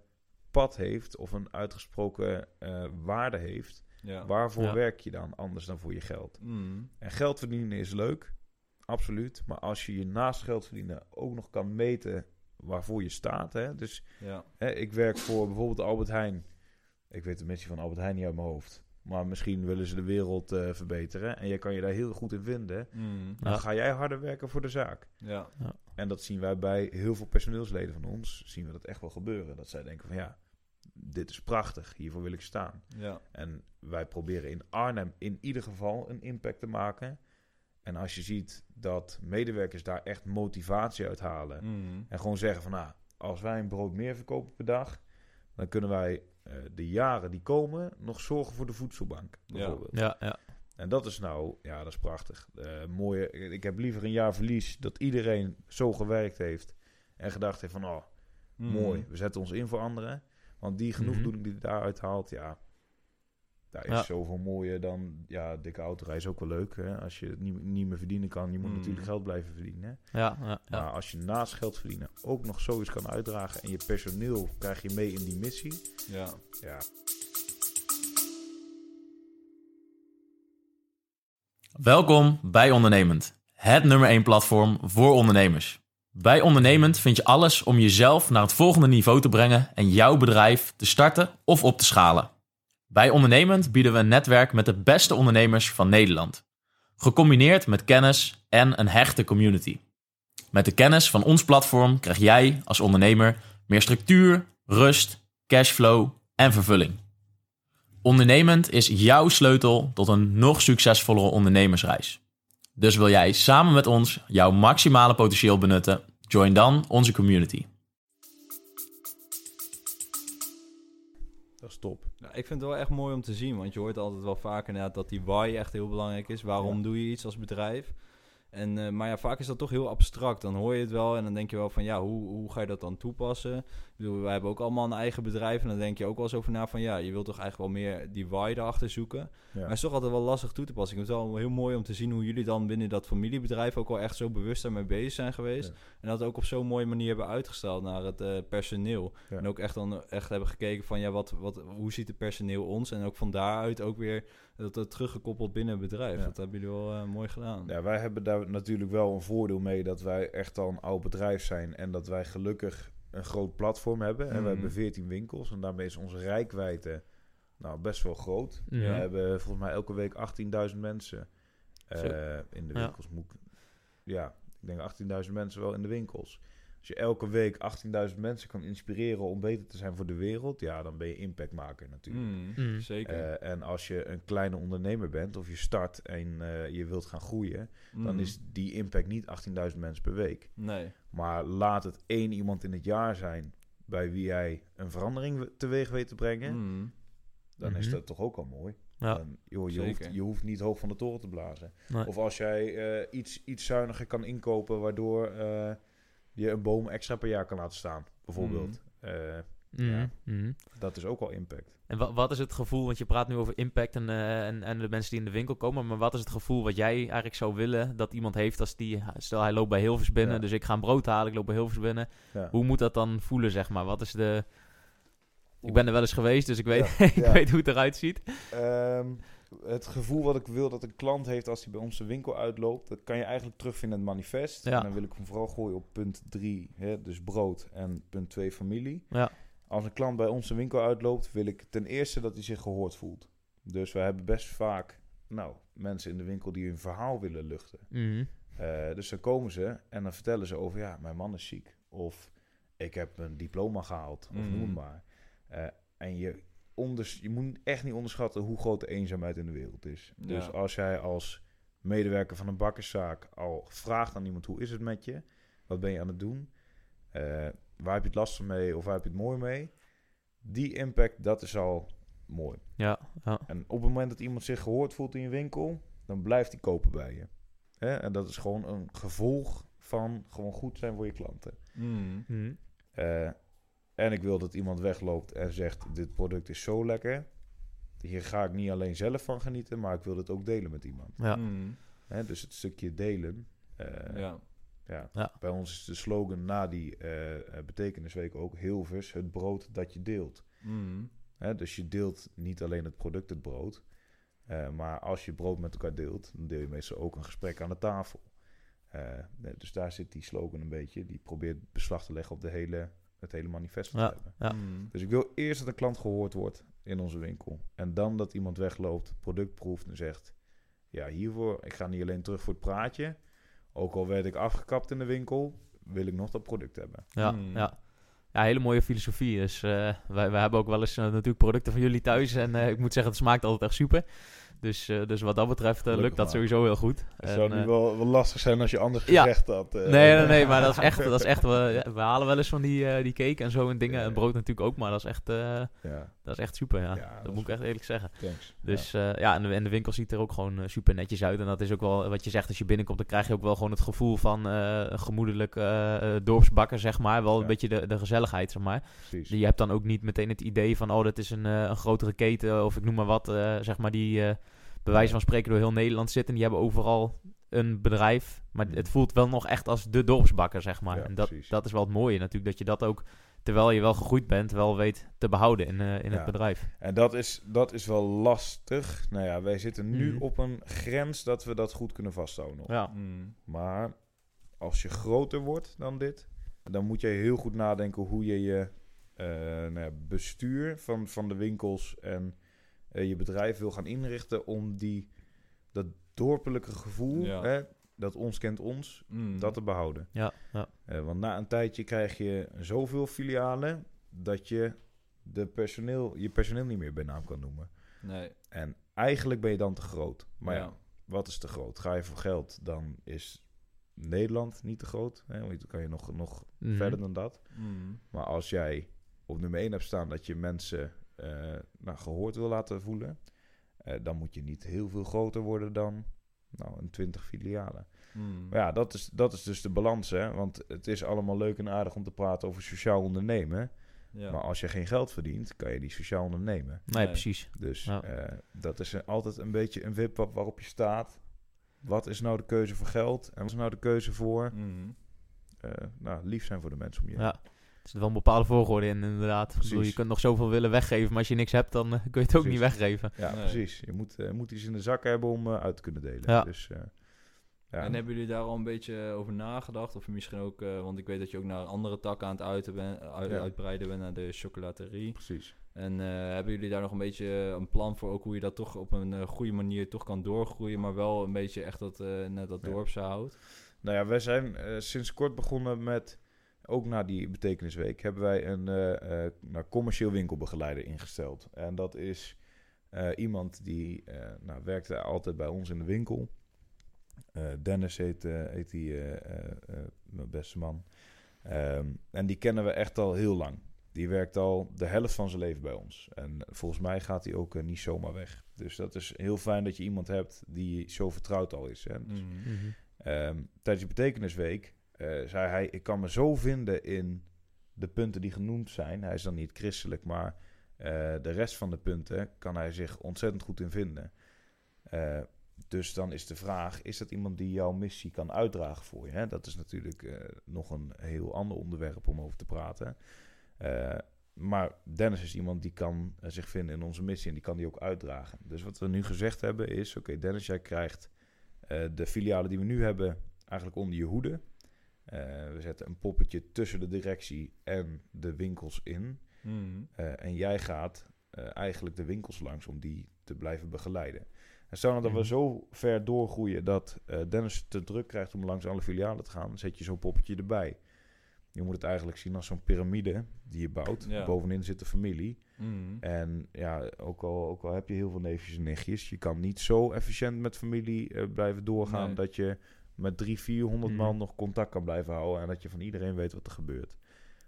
pad heeft... of een uitgesproken eh, waarde heeft... Ja. Waarvoor Ja. werk je dan anders dan voor je geld? Mm. En geld verdienen is leuk, absoluut. Maar als je je naast geld verdienen ook nog kan meten waarvoor je staat. Hè? Dus Ja. hè, ik werk voor bijvoorbeeld Albert Heijn. Ik weet de missie van Albert Heijn niet uit mijn hoofd. Maar misschien willen ze de wereld eh, verbeteren. En jij kan je daar heel goed in vinden. Mm. Dan Ja. ga jij harder werken voor de zaak. Ja. En dat zien wij bij heel veel personeelsleden van ons. Zien we dat echt wel gebeuren. Dat zij denken van ja, dit is prachtig. Hiervoor wil ik staan. Ja. En wij proberen in Arnhem in ieder geval een impact te maken. En als je ziet dat medewerkers daar echt motivatie uit halen. Mm. En gewoon zeggen van nou, als wij een brood meer verkopen per dag, dan kunnen wij eh, de jaren die komen nog zorgen voor de voedselbank. Ja. Bijvoorbeeld. Ja, ja. En dat is nou, ja, dat is prachtig. Eh, mooie, ik heb liever een jaar verlies dat iedereen zo gewerkt heeft en gedacht heeft van oh, Mm. mooi, we zetten ons in voor anderen. Want die genoegdoening die daaruit haalt, ja, daar is Ja. zoveel mooier dan, ja, dikke autorijden is ook wel leuk. Hè? Als je het niet, niet meer verdienen kan, je moet Mm. natuurlijk geld blijven verdienen. Hè? Ja, ja, ja. Maar als je naast geld verdienen ook nog zoiets kan uitdragen en je personeel krijg je mee in die missie, Ja. ja, Welkom bij Ondernemend, het nummer 1 platform voor ondernemers. Bij Ondernemend vind je alles om jezelf naar het volgende niveau te brengen en jouw bedrijf te starten of op te schalen. Bij Ondernemend bieden we een netwerk met de beste ondernemers van Nederland. Gecombineerd met kennis en een hechte community. Met de kennis van ons platform krijg jij als ondernemer meer structuur, rust, cashflow en vervulling. Ondernemend is jouw sleutel tot een nog succesvollere ondernemersreis. Dus wil jij samen met ons jouw maximale potentieel benutten? Join dan onze community. Ik vind het wel echt mooi om te zien, want je hoort altijd wel vaker inderdaad dat die why echt heel belangrijk is. Waarom Ja. doe je iets als bedrijf? En, eh, maar ja, vaak is dat toch heel abstract. Dan hoor je het wel en dan denk je wel van ja, hoe, hoe ga je dat dan toepassen? Bedoel, wij hebben ook allemaal een eigen bedrijf en dan denk je ook wel eens over na van ja, je wilt toch eigenlijk wel meer die why erachter zoeken. Ja. Maar het is toch altijd wel lastig toe te passen. Ik vind het wel heel mooi om te zien hoe jullie dan binnen dat familiebedrijf ook wel echt zo bewust daarmee bezig zijn geweest. Ja. En dat ook op zo'n mooie manier hebben uitgesteld naar het eh, personeel. Ja. En ook echt dan echt hebben gekeken van ja, wat, wat, hoe ziet het personeel ons? En ook van daaruit ook weer dat het teruggekoppeld binnen het bedrijf. Dat hebben jullie wel eh, mooi gedaan. Ja, wij hebben daar natuurlijk wel een voordeel mee dat wij echt al een oud bedrijf zijn en dat wij gelukkig een groot platform hebben. En we Mhm. hebben 14 winkels en daarmee is onze rijkwijde nou, best wel groot. Ja. We hebben volgens mij elke week 18.000 mensen eh, in de Ja. winkels. Moet ik- ja, ik denk 18.000 mensen wel in de winkels. Als je elke week 18.000 mensen kan inspireren om beter te zijn voor de wereld, ja, dan ben je impactmaker natuurlijk. Mm, Mm. Zeker. Eh, en als je een kleine ondernemer bent of je start en eh, je wilt gaan groeien, dan Mm. is die impact niet 18.000 mensen per week. Nee. Maar laat het één iemand in het jaar zijn bij wie jij een verandering we- teweeg weet te brengen, Mm. dan is Mhm. dat toch ook al mooi. Ja. Dan, joh, je, hoeft, je hoeft niet hoog van de toren te blazen. Nee. Of als jij eh, iets, iets zuiniger kan inkopen, waardoor eh, je een boom extra per jaar kan laten staan, bijvoorbeeld. Eh, Mhm, Ja. mhm. dat is ook al impact. En wa- wat is het gevoel, want je praat nu over impact en, eh, en, en de mensen die in de winkel komen, maar wat is het gevoel wat jij eigenlijk zou willen dat iemand heeft als die, stel hij loopt bij Hilvers binnen, Ja. dus ik ga een brood halen, ik loop bij Hilvers binnen. Ja. Hoe moet dat dan voelen, zeg maar? Wat is de... Ik ben er wel eens geweest, dus ik weet, ik weet hoe het eruit ziet. Ehm, het gevoel wat ik wil dat een klant heeft als hij bij ons de winkel uitloopt, dat kan je eigenlijk terugvinden in het manifest. Ja. En dan wil ik hem vooral gooien op punt 3, dus brood, en punt 2, familie. Ja. Als een klant bij ons de winkel uitloopt, wil ik ten eerste dat hij zich gehoord voelt. Dus we hebben best vaak nou, mensen in de winkel die hun verhaal willen luchten. Mhm. Eh, dus dan komen ze en dan vertellen ze over, ja, mijn man is ziek. Of ik heb een diploma gehaald, of Mhm. noem maar. Eh, en je, onders, je moet echt niet onderschatten hoe groot de eenzaamheid in de wereld is. Dus als jij als medewerker van een bakkerszaak al vraagt aan iemand, hoe is het met je? Wat ben je aan het doen? Eh, waar heb je het lastig mee of waar heb je het mooi mee? Die impact, dat is al mooi. Ja, ja. En op het moment dat iemand zich gehoord voelt in je winkel, dan blijft hij kopen bij je. Hè? En dat is gewoon een gevolg van gewoon goed zijn voor je klanten. Mm. Mhm. Eh, en ik wil dat iemand wegloopt en zegt: Dit product is zo lekker. Hier ga ik niet alleen zelf van genieten, maar ik wil het ook delen met iemand. ja. Mm. Hè? Dus het stukje delen. eh, Ja. ja. Ja. Bij ons is de slogan na die eh, eh, betekenisweek ook Hilvers: het brood dat je deelt. Mm. Hè, dus je deelt niet alleen het product, het brood. eh, maar als je brood met elkaar deelt, dan deel je meestal ook een gesprek aan de tafel. Eh, dus daar zit die slogan een beetje. Die probeert beslag te leggen op de hele, het hele manifest. Ja. te hebben. Ja. Mm. Dus ik wil eerst dat een klant gehoord wordt in onze winkel. En dan dat iemand wegloopt, product proeft en zegt... Ja, hiervoor, ik ga niet alleen terug voor het praatje. Ook al werd ik afgekapt in de winkel, wil ik nog dat product hebben. Ja, Mm. ja. ja, hele mooie filosofie. Dus eh, wij, wij hebben ook wel eens eh, natuurlijk producten van jullie thuis. En eh, ik moet zeggen, het smaakt altijd echt super. Dus, eh, dus wat dat betreft eh, lukt dat sowieso heel goed. Het zou nu eh, wel, wel lastig zijn als je anders Ja. gezegd had. eh. Nee, nee, nee, maar dat is echt, dat is echt we, we halen wel eens van die, die cake en zo en dingen. En brood natuurlijk ook, maar dat is echt, dat is echt super, ja. Dat, dat moet ik echt eerlijk zeggen. thanks. Dus ja, ja en, de, en de winkel ziet er ook gewoon super netjes uit. En dat is ook wel wat je zegt, als je binnenkomt, dan krijg je ook wel gewoon het gevoel van een gemoedelijk dorpsbakker, zeg maar. Wel een beetje de, de gezelligheid, zeg maar. Precies. Je hebt dan ook niet meteen het idee van, oh, dat is een, een grotere keten of ik noem maar wat, zeg maar, die bij wijze van spreken door heel Nederland zitten. Die hebben overal een bedrijf, maar Mhm. het voelt wel nog echt als de dorpsbakker, zeg maar. Ja, en dat, precies. dat is wel het mooie natuurlijk, dat je dat ook, terwijl je wel gegroeid bent, wel weet te behouden in, eh, in Ja. het bedrijf. En dat is, dat is wel lastig. Nou ja, wij zitten nu Mhm. op een grens dat we dat goed kunnen vasthouden. nog. Ja, Mm. Maar als je groter wordt dan dit, dan moet je heel goed nadenken hoe je je eh, nou ja, bestuur van, van de winkels en eh, je bedrijf wil gaan inrichten om die, dat dorpelijke gevoel, Ja. hè, dat ons kent ons, Mm. dat te behouden. ja, ja. Eh, want na een tijdje krijg je zoveel filialen dat je de personeel, je personeel niet meer bij naam kan noemen. Nee. En eigenlijk ben je dan te groot. Maar ja, Ja. wat is te groot? Ga je voor geld, dan is Nederland niet te groot. Hè? Want dan kan je nog, nog Mhm. verder dan dat. Mm. Maar als jij op nummer 1 hebt staan dat je mensen nou, gehoord wil laten voelen, eh, dan moet je niet heel veel groter worden dan nou, een 20 filialen. Mm. Maar ja, dat is, dat is dus de balans. Hè? Want het is allemaal leuk en aardig om te praten over sociaal ondernemen. Ja. Maar als je geen geld verdient, kan je niet sociaal ondernemen. Nee, Nee. precies. Dus Ja. eh, dat is een- altijd een beetje een wip wa- waarop je staat. Wat is nou de keuze voor geld? En wat is nou de keuze voor Mm. eh, nou, lief zijn voor de mensen om je heen? Ja. Er zit wel een bepaalde volgorde in, inderdaad. Ik bedoel, je kunt nog zoveel willen weggeven, maar als je niks hebt, dan eh, kun je het ook Precies. niet weggeven. Ja, Nee. precies. Je moet, eh, moet iets in de zak hebben om eh, uit te kunnen delen. Ja. Dus, eh, ja. En hebben jullie daar al een beetje over nagedacht? Of misschien ook, eh, want ik weet dat je ook naar andere takken aan het uiten ben, uit- Ja. uitbreiden bent, naar de chocolaterie. Precies. En eh, hebben jullie daar nog een beetje een plan voor, ook hoe je dat toch op een goede manier toch kan doorgroeien, maar wel een beetje echt dat, eh, net dat Ja. dorpse houdt? Nou ja, wij zijn eh, sinds kort begonnen met, ook na die betekenisweek, hebben wij een eh, eh, nou, commercieel winkelbegeleider ingesteld. En dat is eh, iemand die nou, werkte altijd bij ons in de winkel. Dennis heet, heet die, mijn beste man. Ehm, en die kennen we echt al heel lang. Die werkt al de helft van zijn leven bij ons. En volgens mij gaat hij ook niet zomaar weg. Dus dat is heel fijn dat je iemand hebt die zo vertrouwd al is. Hè? Dus Mm. Mhm. Ehm, tijdens de betekenisweek zei hij: Ik kan me zo vinden in de punten die genoemd zijn. Hij is dan niet christelijk, maar eh, de rest van de punten kan hij zich ontzettend goed in vinden. Eh, dus dan is de vraag: is dat iemand die jouw missie kan uitdragen voor je? Hè? Dat is natuurlijk eh, nog een heel ander onderwerp om over te praten. Eh, maar Dennis is iemand die kan eh, zich vinden in onze missie en die kan die ook uitdragen. Dus wat we nu gezegd hebben is: Oké, Dennis, jij krijgt eh, de filialen die we nu hebben eigenlijk onder je hoede. Eh, we zetten een poppetje tussen de directie en de winkels in. Mm. Eh, en jij gaat eh, eigenlijk de winkels langs om die te blijven begeleiden. En stel dat we zo ver doorgroeien dat Dennis te druk krijgt om langs alle filialen te gaan, zet je zo'n poppetje erbij. Je moet het eigenlijk zien als zo'n piramide die je bouwt. Ja. Bovenin zit de familie. Mhm. En ja, ook al, ook al heb je heel veel neefjes en nichtjes, je kan niet zo efficiënt met familie blijven doorgaan Nee. dat je met drie, 400 Mhm. man nog contact kan blijven houden en dat je van iedereen weet wat er gebeurt.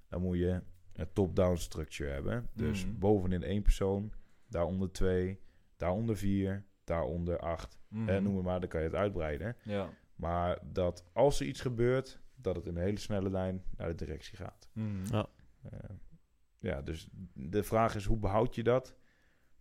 Dan moet je een top-down structure hebben. Dus Mhm. bovenin één persoon, daaronder twee, daaronder vier, daaronder acht. Mhm. En noem het maar, dan kan je het uitbreiden. Ja. Maar dat als er iets gebeurt, dat het in een hele snelle lijn naar de directie gaat. Mhm. Ja. Eh, ja, dus de vraag is hoe behoud je dat?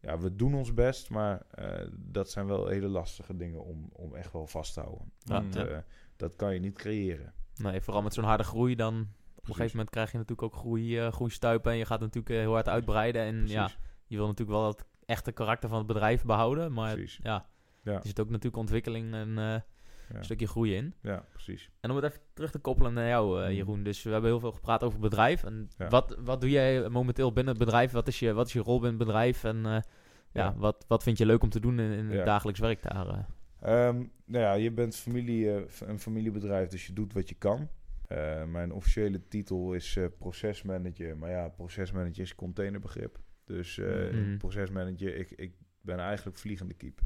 Ja, we doen ons best, maar eh, dat zijn wel hele lastige dingen om, om echt wel vast te houden. Ja, Want, ja. eh, dat kan je niet creëren. Nee, vooral met zo'n harde groei dan... Op een gegeven moment krijg je natuurlijk ook groei, eh, groeistuipen en je gaat natuurlijk heel hard uitbreiden. En ja, je wil natuurlijk wel het echte karakter van het bedrijf behouden. Maar Precies. ja, Ja. er zit ook natuurlijk ontwikkeling en. Een stukje groei in. Ja, precies. En om het even terug te koppelen naar jou, eh, Mhm. Jeroen. Dus we hebben heel veel gepraat over het bedrijf. En wat, wat doe jij momenteel binnen het bedrijf? Wat is je, wat is je rol binnen het bedrijf? En eh, ja. Wat, wat vind je leuk om te doen in, in het dagelijks werk daar? eh? Ehm, nou ja, je bent familie, een familiebedrijf, dus je doet wat je kan. Mijn officiële titel is procesmanager. Maar ja, procesmanager is containerbegrip. Dus Mhm. procesmanager, ik, ik ben eigenlijk vliegende kiep.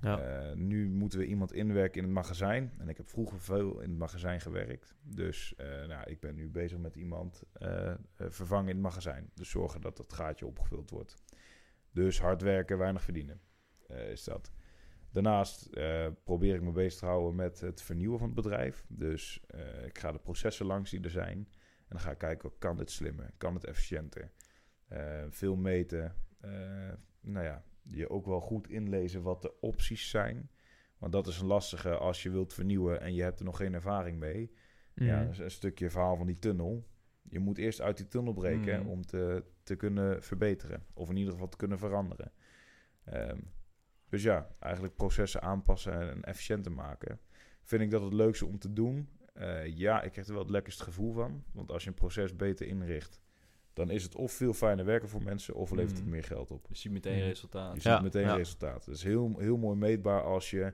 Ja. Eh, nu moeten we iemand inwerken in het magazijn. En ik heb vroeger veel in het magazijn gewerkt. Dus eh, nou, ik ben nu bezig met iemand eh, vervangen in het magazijn. Dus zorgen dat dat gaatje opgevuld wordt. Dus hard werken, weinig verdienen. is dat. Daarnaast probeer ik me bezig te houden met het vernieuwen van het bedrijf. Dus ik ga de processen langs die er zijn. En dan ga ik kijken, kan dit slimmer? Kan het efficiënter? Veel meten. Nou ja, je ook wel goed inlezen wat de opties zijn. Want dat is een lastige als je wilt vernieuwen en je hebt er nog geen ervaring mee. Ja, Mhm. dat is een stukje verhaal van die tunnel. Je moet eerst uit die tunnel breken Mhm. om te, te kunnen verbeteren. Of in ieder geval te kunnen veranderen. Ehm, dus ja, eigenlijk processen aanpassen en efficiënter maken. Vind ik dat het leukste om te doen? Eh, ja, ik krijg er wel het lekkerste gevoel van. Want als je een proces beter inricht, dan is het of veel fijner werken voor mensen, of levert het Mhm. meer geld op. Je ziet meteen Mhm. resultaat. Je Ja, ziet meteen ja. resultaat. Het is heel, heel mooi meetbaar als je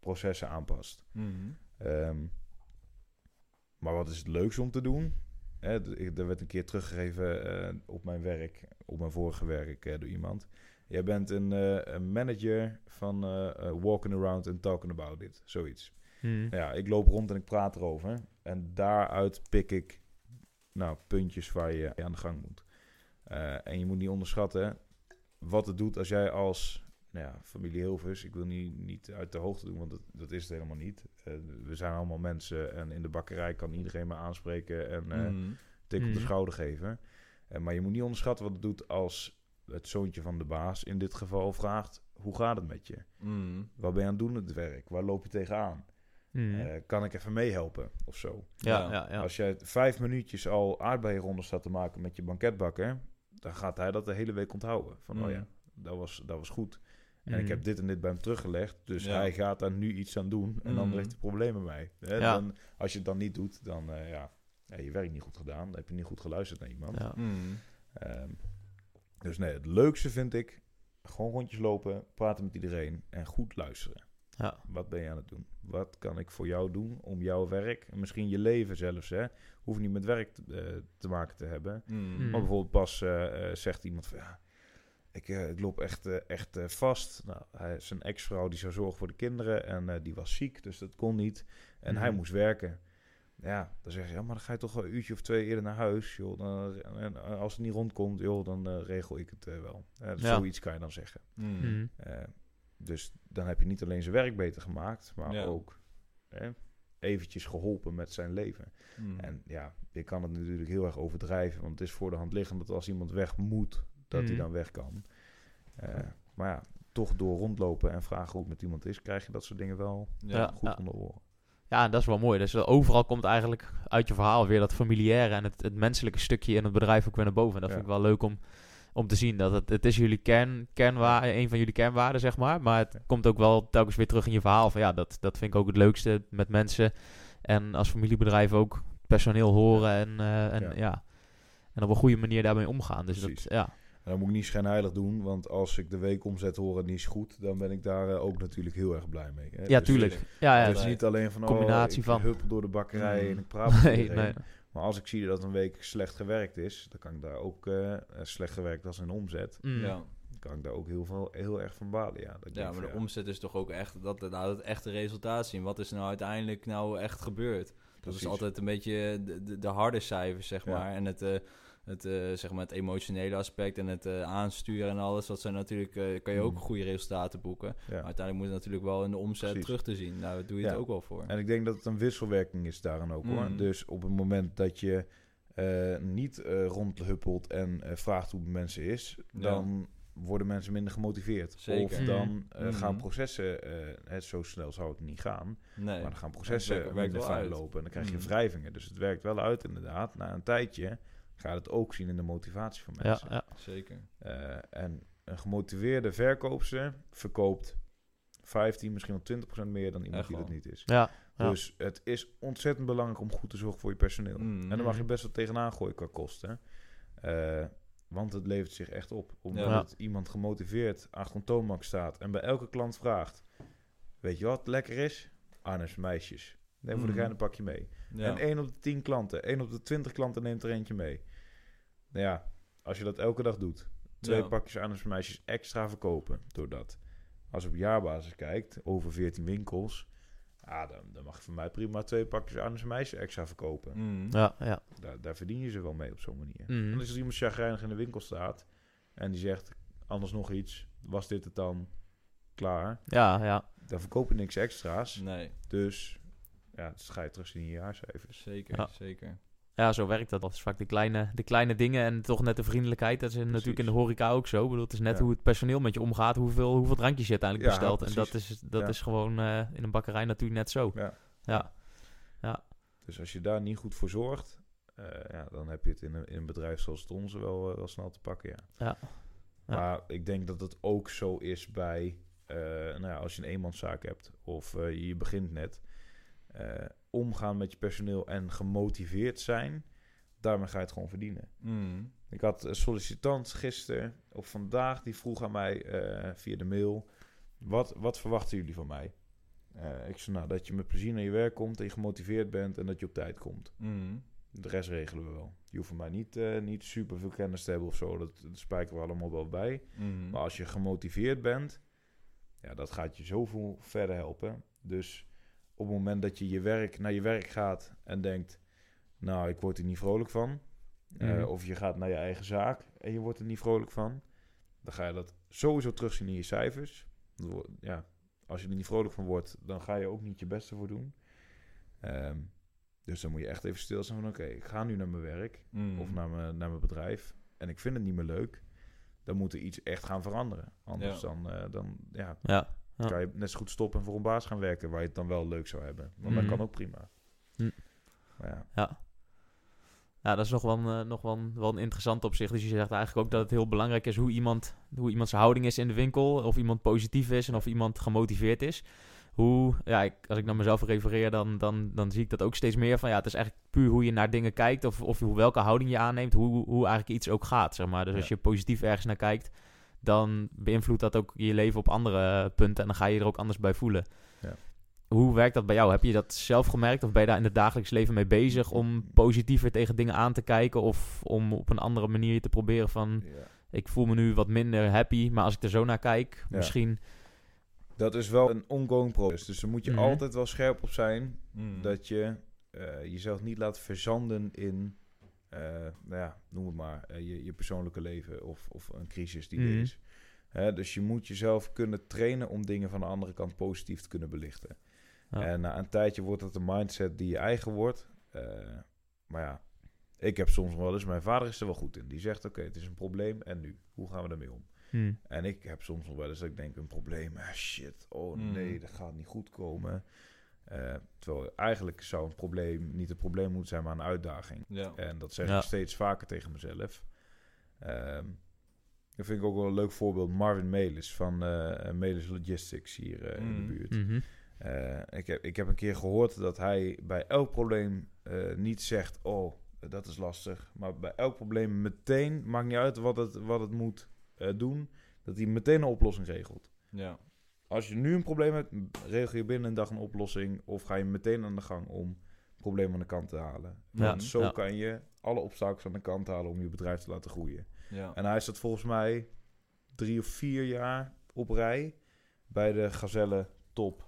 processen aanpast. Mhm. Ehm, maar wat is het leukste om te doen? Hè, er werd een keer teruggegeven eh, op mijn werk, op mijn vorige werk eh, door iemand. Jij bent een, eh, een manager van walking around and talking about it, zoiets. Nou Ja, ik loop rond en ik praat erover. En daaruit pik ik nou, puntjes waar je aan de gang moet. Eh, en je moet niet onderschatten wat het doet als jij als nou ja, familie Hilvers... Ik wil niet, niet uit de hoogte doen, want dat, dat is het helemaal niet. Eh, we zijn allemaal mensen en in de bakkerij kan iedereen me aanspreken... en Mhm. tik op de Mhm. schouder geven. Maar je moet niet onderschatten wat het doet als het zoontje van de baas in dit geval vraagt... Hoe gaat het met je? Mhm. Wat ben je aan het doen het werk? Waar loop je tegenaan? Mhm. Eh, kan ik even meehelpen of zo? ja, ja. ja, ja. Als jij vijf minuutjes al aardbeienronde staat te maken met je banketbakker, dan gaat hij dat de hele week onthouden. Van, oh ja, dat was, dat was goed. En Mhm. ik heb dit en dit bij hem teruggelegd, dus Ja. hij gaat daar nu iets aan doen en dan heeft hij problemen mee. Hè? Ja. Dan, als je het dan niet doet, dan eh, ja, je werk niet goed gedaan, dan heb je niet goed geluisterd naar iemand. Ja. Mhm. Ehm, dus nee, het leukste vind ik gewoon rondjes lopen, praten met iedereen en goed luisteren. Ja. Wat ben je aan het doen? Wat kan ik voor jou doen om jouw werk, en misschien je leven zelfs, hè? hoeft niet met werk te, eh, te maken te hebben. Mhm. Mm. Maar bijvoorbeeld pas eh, eh, zegt iemand van ja, ik, eh, ik loop echt, echt eh, vast. Nou, hij, zijn ex-vrouw die zou zorgen voor de kinderen en eh, die was ziek, dus dat kon niet. En hij Mhm. moest werken. Ja, dan zeg je, ja, maar dan ga je toch wel een uurtje of twee eerder naar huis. Joh. Dan, en als het niet rondkomt, joh, dan regel ik het eh, wel. Ja. Zoiets kan je dan zeggen. Dus dan heb je niet alleen zijn werk beter gemaakt, maar Ja. ook hè, eventjes geholpen met zijn leven. Mhm. En ja, je kan het natuurlijk heel erg overdrijven, want het is voor de hand liggend dat als iemand weg moet, dat hij dan weg kan. Eh, maar ja, toch door rondlopen en vragen hoe het met iemand is, krijg je dat soort dingen wel Ja. goed onder oren. Ja, dat is wel mooi. Dus eh, overal komt eigenlijk uit je verhaal weer dat familiaire en het, het menselijke stukje in het bedrijf ook weer naar boven. En dat Ja. vind ik wel leuk om, om te zien. Dat het, het is jullie kern, kernwaarde, een van jullie kernwaarden, zeg maar. Maar het komt ook wel telkens weer terug in je verhaal. Van ja, dat, dat vind ik ook het leukste met mensen. En als familiebedrijf ook personeel horen en, eh, en, Ja. ja. en op een goede manier daarmee omgaan. Dus dat, ja. En dan moet ik niet schijnheilig doen, want als ik de weekomzet hoor en die is goed, dan ben ik daar eh, ook natuurlijk heel erg blij mee. Hè? Ja, Dus tuurlijk. Het Ja, ja. het is nee. niet alleen van, Combinatie oh, ik van. huppel door de bakkerij Mm. en ik praat Nee, nee. Maar als ik zie dat een week slecht gewerkt is, dan kan ik daar ook eh, eh, slecht gewerkt als een omzet. Mm. Ja. Dan kan ik daar ook heel, veel, heel erg van balen. Ja, dat Ja, maar van, de omzet is toch ook echt dat, dat het echte resultaat zien. Wat is er nou uiteindelijk nou echt gebeurd? Dat Precies. is altijd een beetje de, de, de harde cijfers, zeg Ja. maar. En het, eh, het, eh, zeg maar het emotionele aspect en het eh, aansturen en alles. Dat zijn natuurlijk, eh, kan je ook Mm. goede resultaten boeken. Ja. Maar uiteindelijk moet het natuurlijk wel in de omzet Precies. terug te zien. Nou, daar doe je Ja. het ook wel voor. En ik denk dat het een wisselwerking is daarin ook hoor. Mm. Dus op het moment dat je niet eh, rondhuppelt en vraagt hoe het mensen is, Ja. dan worden mensen minder gemotiveerd. Zeker. Of dan Mhm. gaan processen, het, zo snel zou het niet gaan, Nee. maar dan gaan processen werkt- werkt minder fijn lopen en dan krijg je wrijvingen. Dus het werkt wel uit inderdaad. Na een tijdje ga je het ook zien in de motivatie van mensen. ja. Zeker. Eh, en een gemotiveerde verkoopster verkoopt 15, misschien wel 20% meer dan iemand Echt die dat niet is. ja. Ja. Dus het is ontzettend belangrijk om goed te zorgen voor je personeel. Mm. En daar mag je best wel tegenaan gooien qua kosten. Eh, want het levert zich echt op. Omdat Ja. het iemand gemotiveerd achter een toonbank staat en bij elke klant vraagt: Weet je wat lekker is? Arnhems meisjes. Neem voor de Mm. gein een pakje mee. Ja. En 1 op de 10 klanten, 1 op de 20 klanten neemt er eentje mee. Nou ja, als je dat elke dag doet, twee Ja. pakjes Arnhems meisjes extra verkopen door dat. Als je op jaarbasis kijkt, over 14 winkels, ah, dan, dan mag je van mij prima twee pakjes Arnhems meisjes extra verkopen. Mm. ja, ja. Daar, daar verdien je ze wel mee op zo'n manier. En als er iemand chagrijnig in de winkel staat en die zegt, anders nog iets, was dit het dan? Klaar. Ja, ja. Dan verkoop je niks extra's. Nee, Dus ja, dat ga je terug zien in je jaarcijfers. zeker, Ja. zeker. Ja, zo werkt dat. Dat is vaak de kleine, de kleine dingen en toch net de vriendelijkheid. Dat is natuurlijk in de horeca ook zo. Ik bedoel, het is net Ja. hoe het personeel met je omgaat, hoeveel, hoeveel drankjes je uiteindelijk Ja, bestelt. En dat is, dat Ja. is gewoon eh, in een bakkerij natuurlijk net zo. Ja. Ja, Dus als je daar niet goed voor zorgt, eh, ja, dan heb je het in een, in een bedrijf zoals het onze wel, eh, wel snel te pakken. Ja. Ja. Ja. Maar ik denk dat het ook zo is bij, eh, nou ja, als je een eenmanszaak hebt of eh, je begint net, omgaan met je personeel en gemotiveerd zijn, daarmee ga je het gewoon verdienen. Mm. Ik had een sollicitant gisteren of vandaag die vroeg aan mij eh, via de mail: wat, wat verwachten jullie van mij? Eh, ik zei nou dat je met plezier naar je werk komt en je gemotiveerd bent en dat je op tijd komt. Mm. De rest regelen we wel. Je hoeft van mij niet, eh, niet super veel kennis te hebben of zo. Dat, dat spijkeren we allemaal wel bij. Mm. Maar als je gemotiveerd bent, ja, dat gaat je zoveel verder helpen. Dus op het moment dat je, je werk, naar je werk gaat en denkt, nou, ik word er niet vrolijk van. eh, Mhm. of je gaat naar je eigen zaak en je wordt er niet vrolijk van. Dan ga je dat sowieso terugzien in je cijfers. Ja, als je er niet vrolijk van wordt, dan ga je ook niet je beste voor doen. Ehm, dus dan moet je echt even stilstaan van, oké, ik ga nu naar mijn werk Mm. of naar mijn, naar mijn bedrijf en ik vind het niet meer leuk, dan moet er iets echt gaan veranderen. Anders Ja. dan, eh, dan ja, ja. Ja. kan je net zo goed stoppen en voor een baas gaan werken waar je het dan wel leuk zou hebben. Want Mhm. dat kan ook prima. Hm. Maar ja, Ja. Dat is nog wel, een, eh, nog wel, een, wel een interessant op zich. Dus je zegt eigenlijk ook dat het heel belangrijk is hoe iemand, hoe iemand zijn houding is in de winkel. Of iemand positief is en of iemand gemotiveerd is. Hoe, ja, ik, als ik naar mezelf refereer, dan, dan, dan zie ik dat ook steeds meer van ja, het is eigenlijk puur hoe je naar dingen kijkt. Of, of hoe, welke houding je aanneemt, hoe, hoe eigenlijk iets ook gaat. Zeg maar. Dus als je positief ergens naar kijkt, dan beïnvloedt dat ook je leven op andere punten. En dan ga je er ook anders bij voelen. Ja. Hoe werkt dat bij jou? Heb je dat zelf gemerkt of ben je daar in het dagelijks leven mee bezig om positiever tegen dingen aan te kijken of om op een andere manier te proberen van ja. ik voel me nu wat minder happy, maar als ik er zo naar kijk, Ja. misschien dat is wel een ongoing proces. Dus daar moet je Mhm. altijd wel scherp op zijn Mm. dat je eh, jezelf niet laat verzanden in, eh, nou ja, noem het maar, eh, je, je persoonlijke leven of, of een crisis die Mhm. er is. Hè, dus je moet jezelf kunnen trainen om dingen van de andere kant positief te kunnen belichten. Ja. En na een tijdje wordt dat een mindset die je eigen wordt. Eh, maar ja, ik heb soms wel eens, mijn vader is er wel goed in. Die zegt, oké, het is een probleem en nu? Hoe gaan we ermee om? hm, En ik heb soms nog wel eens dat ik denk, een probleem, ah, shit, oh Mm. nee, dat gaat niet goed komen. Eh, terwijl eigenlijk zou een probleem niet een probleem moeten zijn, maar een uitdaging. Ja. En dat zeg Ja. ik steeds vaker tegen mezelf. Ehm dat vind ik ook wel een leuk voorbeeld. Marvin Melis van eh Melis Logistics hier eh, in Mm. de buurt. mhm, Eh, ik, heb, ik heb een keer gehoord dat hij bij elk probleem eh, niet zegt... oh, dat is lastig. Maar bij elk probleem meteen, maakt niet uit wat het, wat het moet eh, doen, dat hij meteen een oplossing regelt. Ja. Als je nu een probleem hebt, regel je binnen een dag een oplossing. Of ga je meteen aan de gang om het probleem aan de kant te halen. Ja, Want zo ja. kan je alle obstakels aan de kant halen om je bedrijf te laten groeien. Ja. En hij staat volgens mij drie of vier jaar op rij bij de Gazelle top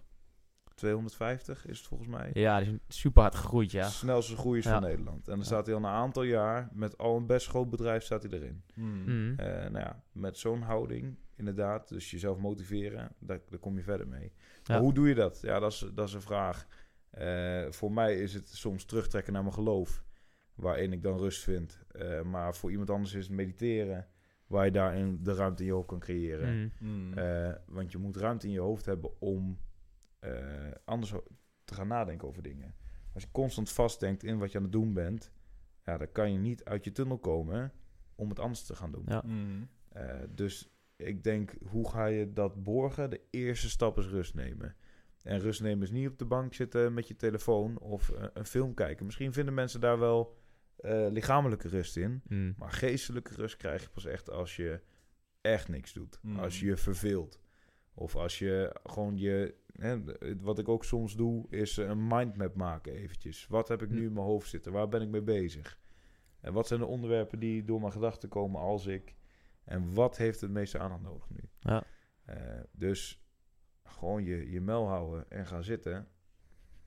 250 is het volgens mij. Ja, die is super hard gegroeid, ja. Snelste groeiers Ja. van Nederland. En dan staat hij al een aantal jaar met al een best groot bedrijf staat hij erin. Mm. Mhm. Eh, nou ja, met zo'n houding, inderdaad, dus jezelf motiveren, daar, daar kom je verder mee. Ja. Maar hoe doe je dat? Ja, dat is, dat is een vraag. Eh, voor mij is het soms terugtrekken naar mijn geloof, waarin ik dan rust vind. Eh, maar voor iemand anders is het mediteren, waar je daarin de ruimte in je hoofd kan creëren. Mhm. Mm. Eh, want je moet ruimte in je hoofd hebben om eh, anders te gaan nadenken over dingen. Als je constant vastdenkt in wat je aan het doen bent, ja, dan kan je niet uit je tunnel komen om het anders te gaan doen. Ja. Mm. Eh, dus ik denk, hoe ga je dat borgen? De eerste stap is rust nemen. En rust nemen is niet op de bank zitten met je telefoon of eh, een film kijken. Misschien vinden mensen daar wel eh, lichamelijke rust in. Mhm. Maar geestelijke rust krijg je pas echt als je echt niks doet. Mm. Als je je verveelt. Of als je gewoon je... Hè, wat ik ook soms doe, is een mindmap maken eventjes. Wat heb ik nu in mijn hoofd zitten? Waar ben ik mee bezig? En wat zijn de onderwerpen die door mijn gedachten komen als ik... En wat heeft het meeste aandacht nodig nu? Ja. Eh, dus gewoon je, je mel houden en gaan zitten.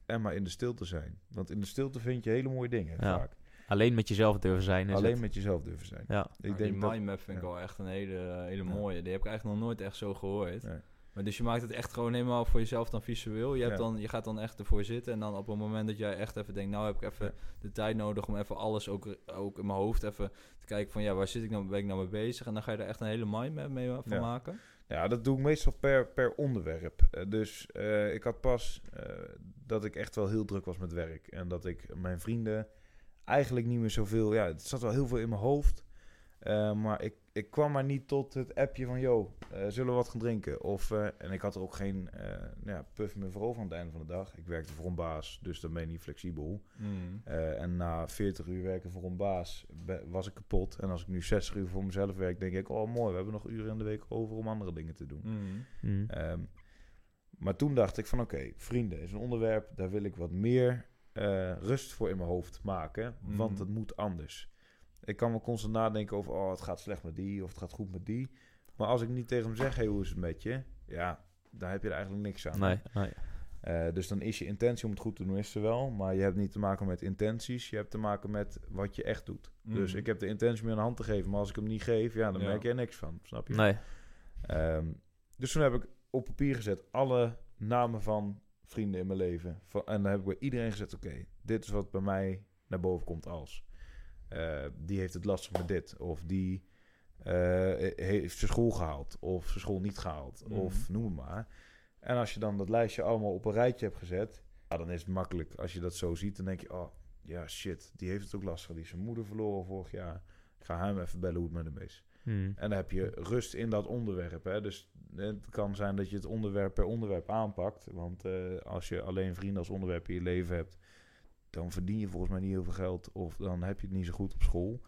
En maar in de stilte zijn. Want in de stilte vind je hele mooie dingen Ja. vaak. Alleen met jezelf durven zijn is Alleen het. met jezelf durven zijn. Ja. Ik denk die dat, mindmap vind ik wel echt een hele, hele Ja. mooie. Die heb ik eigenlijk nog nooit echt zo gehoord. Nee. Maar dus je maakt het echt gewoon helemaal voor jezelf dan visueel. Je, hebt Ja. dan, je gaat dan echt ervoor zitten. En dan op het moment dat jij echt even denkt... nou heb ik even Ja. de tijd nodig om even alles ook, ook in mijn hoofd even te kijken van... ja, waar zit ik nou, ben ik nou mee bezig? En dan ga je er echt een hele mindmap mee van Ja. maken. Ja, dat doe ik meestal per, per onderwerp. Eh, dus eh, ik had pas eh, dat ik echt wel heel druk was met werk. En dat ik mijn vrienden eigenlijk niet meer zoveel... Ja, het zat wel heel veel in mijn hoofd. Eh, maar ik, ik kwam maar niet tot het appje van... Yo, eh, zullen we wat gaan drinken? Of, eh, en ik had er ook geen eh, nou ja, puff meer voor over aan het einde van de dag. Ik werkte voor een baas, dus dan ben je niet flexibel. Mm. Eh, en na 40 uur werken voor een baas was ik kapot. En als ik nu 60 uur voor mezelf werk, denk ik... Oh, mooi, we hebben nog uren in de week over om andere dingen te doen. Mm. Mhm. Ehm, maar toen dacht ik van oké, vrienden is een onderwerp, daar wil ik wat meer eh, rust voor in mijn hoofd maken, want het moet anders. Ik kan wel constant nadenken over, oh het gaat slecht met die of het gaat goed met die. Maar als ik niet tegen hem zeg, hey, hoe is het met je? Ja, daar heb je er eigenlijk niks aan. Nee, nee. Eh, dus dan is je intentie om het goed te doen, is er wel. Maar je hebt niet te maken met intenties, je hebt te maken met wat je echt doet. Mhm. Dus ik heb de intentie om je een hand te geven, maar als ik hem niet geef, ja, dan Ja. merk je er niks van, snap je? Nee. Ehm, dus toen heb ik op papier gezet alle namen van vrienden in mijn leven. Van, en dan heb ik bij iedereen gezet, oké, dit is wat bij mij naar boven komt als. Eh, die heeft het lastig met dit. Of die eh, heeft zijn school gehaald. Of zijn school niet gehaald. Mhm. Of noem het maar. En als je dan dat lijstje allemaal op een rijtje hebt gezet... Ja, dan is het makkelijk. Als je dat zo ziet, dan denk je... Oh, ja, shit, die heeft het ook lastig. Die is zijn moeder verloren vorig jaar. Ik ga hem even bellen hoe het met hem is. Mhm. En dan heb je rust in dat onderwerp. Hè? Dus het kan zijn dat je het onderwerp per onderwerp aanpakt. Want eh, als je alleen vrienden als onderwerp in je leven hebt, dan verdien je volgens mij niet heel veel geld. Of dan heb je het niet zo goed op school.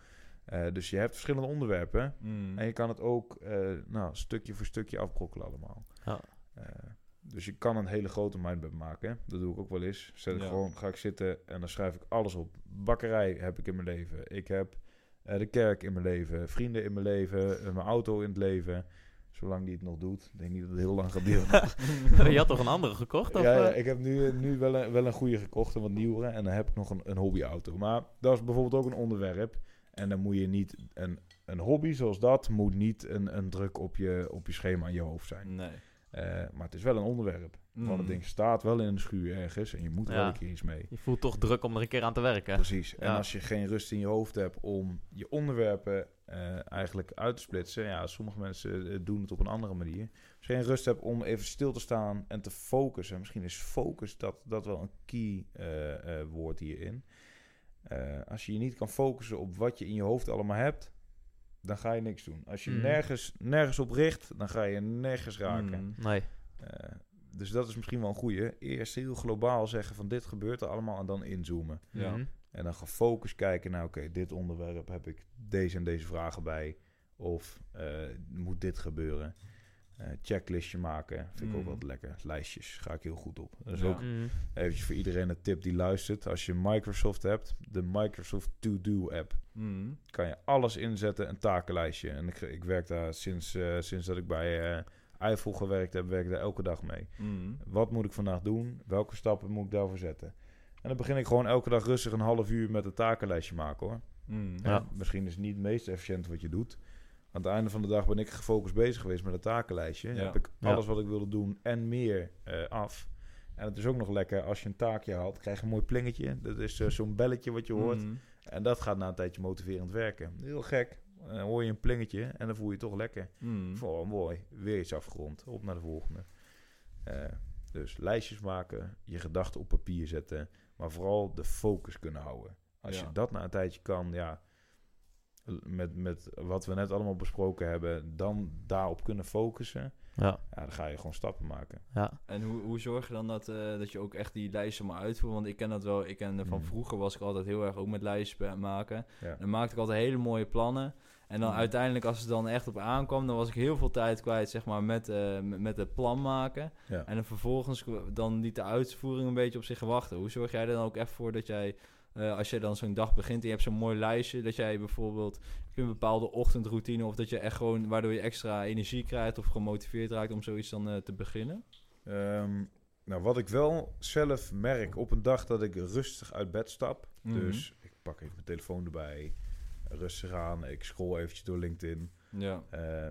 Eh, dus je hebt verschillende onderwerpen. Mm. En je kan het ook eh, nou, stukje voor stukje afbrokkelen allemaal. Ja. Eh, dus je kan een hele grote mindmap maken. Dat doe ik ook wel eens. Zet ik Ja. gewoon, ga ik zitten en dan schrijf ik alles op. Bakkerij heb ik in mijn leven. Ik heb eh, de kerk in mijn leven. Vrienden in mijn leven. mijn auto in het leven. Zolang die het nog doet. Ik denk niet dat het heel lang gaat duren. je had toch een andere gekocht? Of, ja, ja, ik heb nu, nu wel, een, wel een goede gekocht. Een wat nieuwere. En dan heb ik nog een, een hobbyauto. Maar dat is bijvoorbeeld ook een onderwerp. En dan moet je niet... Een, een hobby zoals dat moet niet een, een druk op je, op je schema in je hoofd zijn. Nee. Eh, maar het is wel een onderwerp. Want het Mm. ding staat wel in een schuur ergens. En je moet er Ja. wel een keer iets mee. Je voelt toch druk om er een keer aan te werken. Precies. En als je geen rust in je hoofd hebt om je onderwerpen eh, eigenlijk uit te splitsen. Ja, sommige mensen eh, doen het op een andere manier. Als je geen rust hebt om even stil te staan en te focussen. Misschien is focus dat, dat wel een key eh, eh, woord hierin. Eh, als je je niet kan focussen op wat je in je hoofd allemaal hebt, dan ga je niks doen. Als je Mm. nergens, nergens op richt, dan ga je nergens raken. Mm. Nee. Eh, dus dat is misschien wel een goeie. Eerst heel globaal zeggen van dit gebeurt er allemaal en dan inzoomen. Ja. Mhm. En dan gefocust kijken naar, oké, dit onderwerp heb ik deze en deze vragen bij. Of eh, moet dit gebeuren? Eh, checklistje maken, vind ik ook Mm. wat lekker. Lijstjes, ga ik heel goed op. Dat is Ja. ook Mhm. eventjes voor iedereen een tip die luistert. Als je Microsoft hebt, de Microsoft To-Do app. Mm. Kan je alles inzetten, een takenlijstje. En ik, ik werk daar sinds, eh, sinds dat ik bij eh Eiffel gewerkt heb, werk ik daar elke dag mee. Mm. Wat moet ik vandaag doen? Welke stappen moet ik daarvoor zetten? En dan begin ik gewoon elke dag rustig een half uur met een takenlijstje maken hoor. Mm. Ja. Misschien is het niet het meest efficiënt wat je doet. Aan het einde van de dag ben ik gefocust bezig geweest met een takenlijstje. Ja. Heb ik Ja. alles wat ik wilde doen en meer eh, af. En het is ook nog lekker als je een taakje haalt, krijg je een mooi plingetje. Dat is eh, zo'n belletje wat je hoort. Mm. En dat gaat na een tijdje motiverend werken. Heel gek. Dan hoor je een plingetje en dan voel je je toch lekker. Mm. Oh, mooi. Weer iets afgerond. Op naar de volgende. Eh, dus lijstjes maken, je gedachten op papier zetten, maar vooral de focus kunnen houden. Als Ja. je dat na een tijdje kan, ja, met, met wat we net allemaal besproken hebben, dan daarop kunnen focussen, Ja, ja, dan ga je gewoon stappen maken. ja. En hoe, hoe zorg je dan dat, eh, dat je ook echt die lijsten maar uitvoert? Want ik ken dat wel. Ik ken van Mm. vroeger was ik altijd heel erg ook met lijstjes be- maken. Ja. Dan maakte ik altijd hele mooie plannen. En dan uiteindelijk, als het dan echt op aankwam, dan was ik heel veel tijd kwijt, zeg maar, met, eh, met, het plan maken. Ja. En dan vervolgens dan liet de uitvoering een beetje op zich wachten. Hoe zorg jij er dan ook echt voor dat jij, eh, als jij dan zo'n dag begint en je hebt zo'n mooi lijstje, dat jij bijvoorbeeld je een bepaalde ochtendroutine of dat je echt gewoon, waardoor je extra energie krijgt of gemotiveerd raakt om zoiets dan eh, te beginnen? Ehm, nou, wat ik wel zelf merk op een dag dat ik rustig uit bed stap. Mhm. Dus ik pak even mijn telefoon erbij, rustig aan, ik scroll eventjes door LinkedIn. Ja, Eh,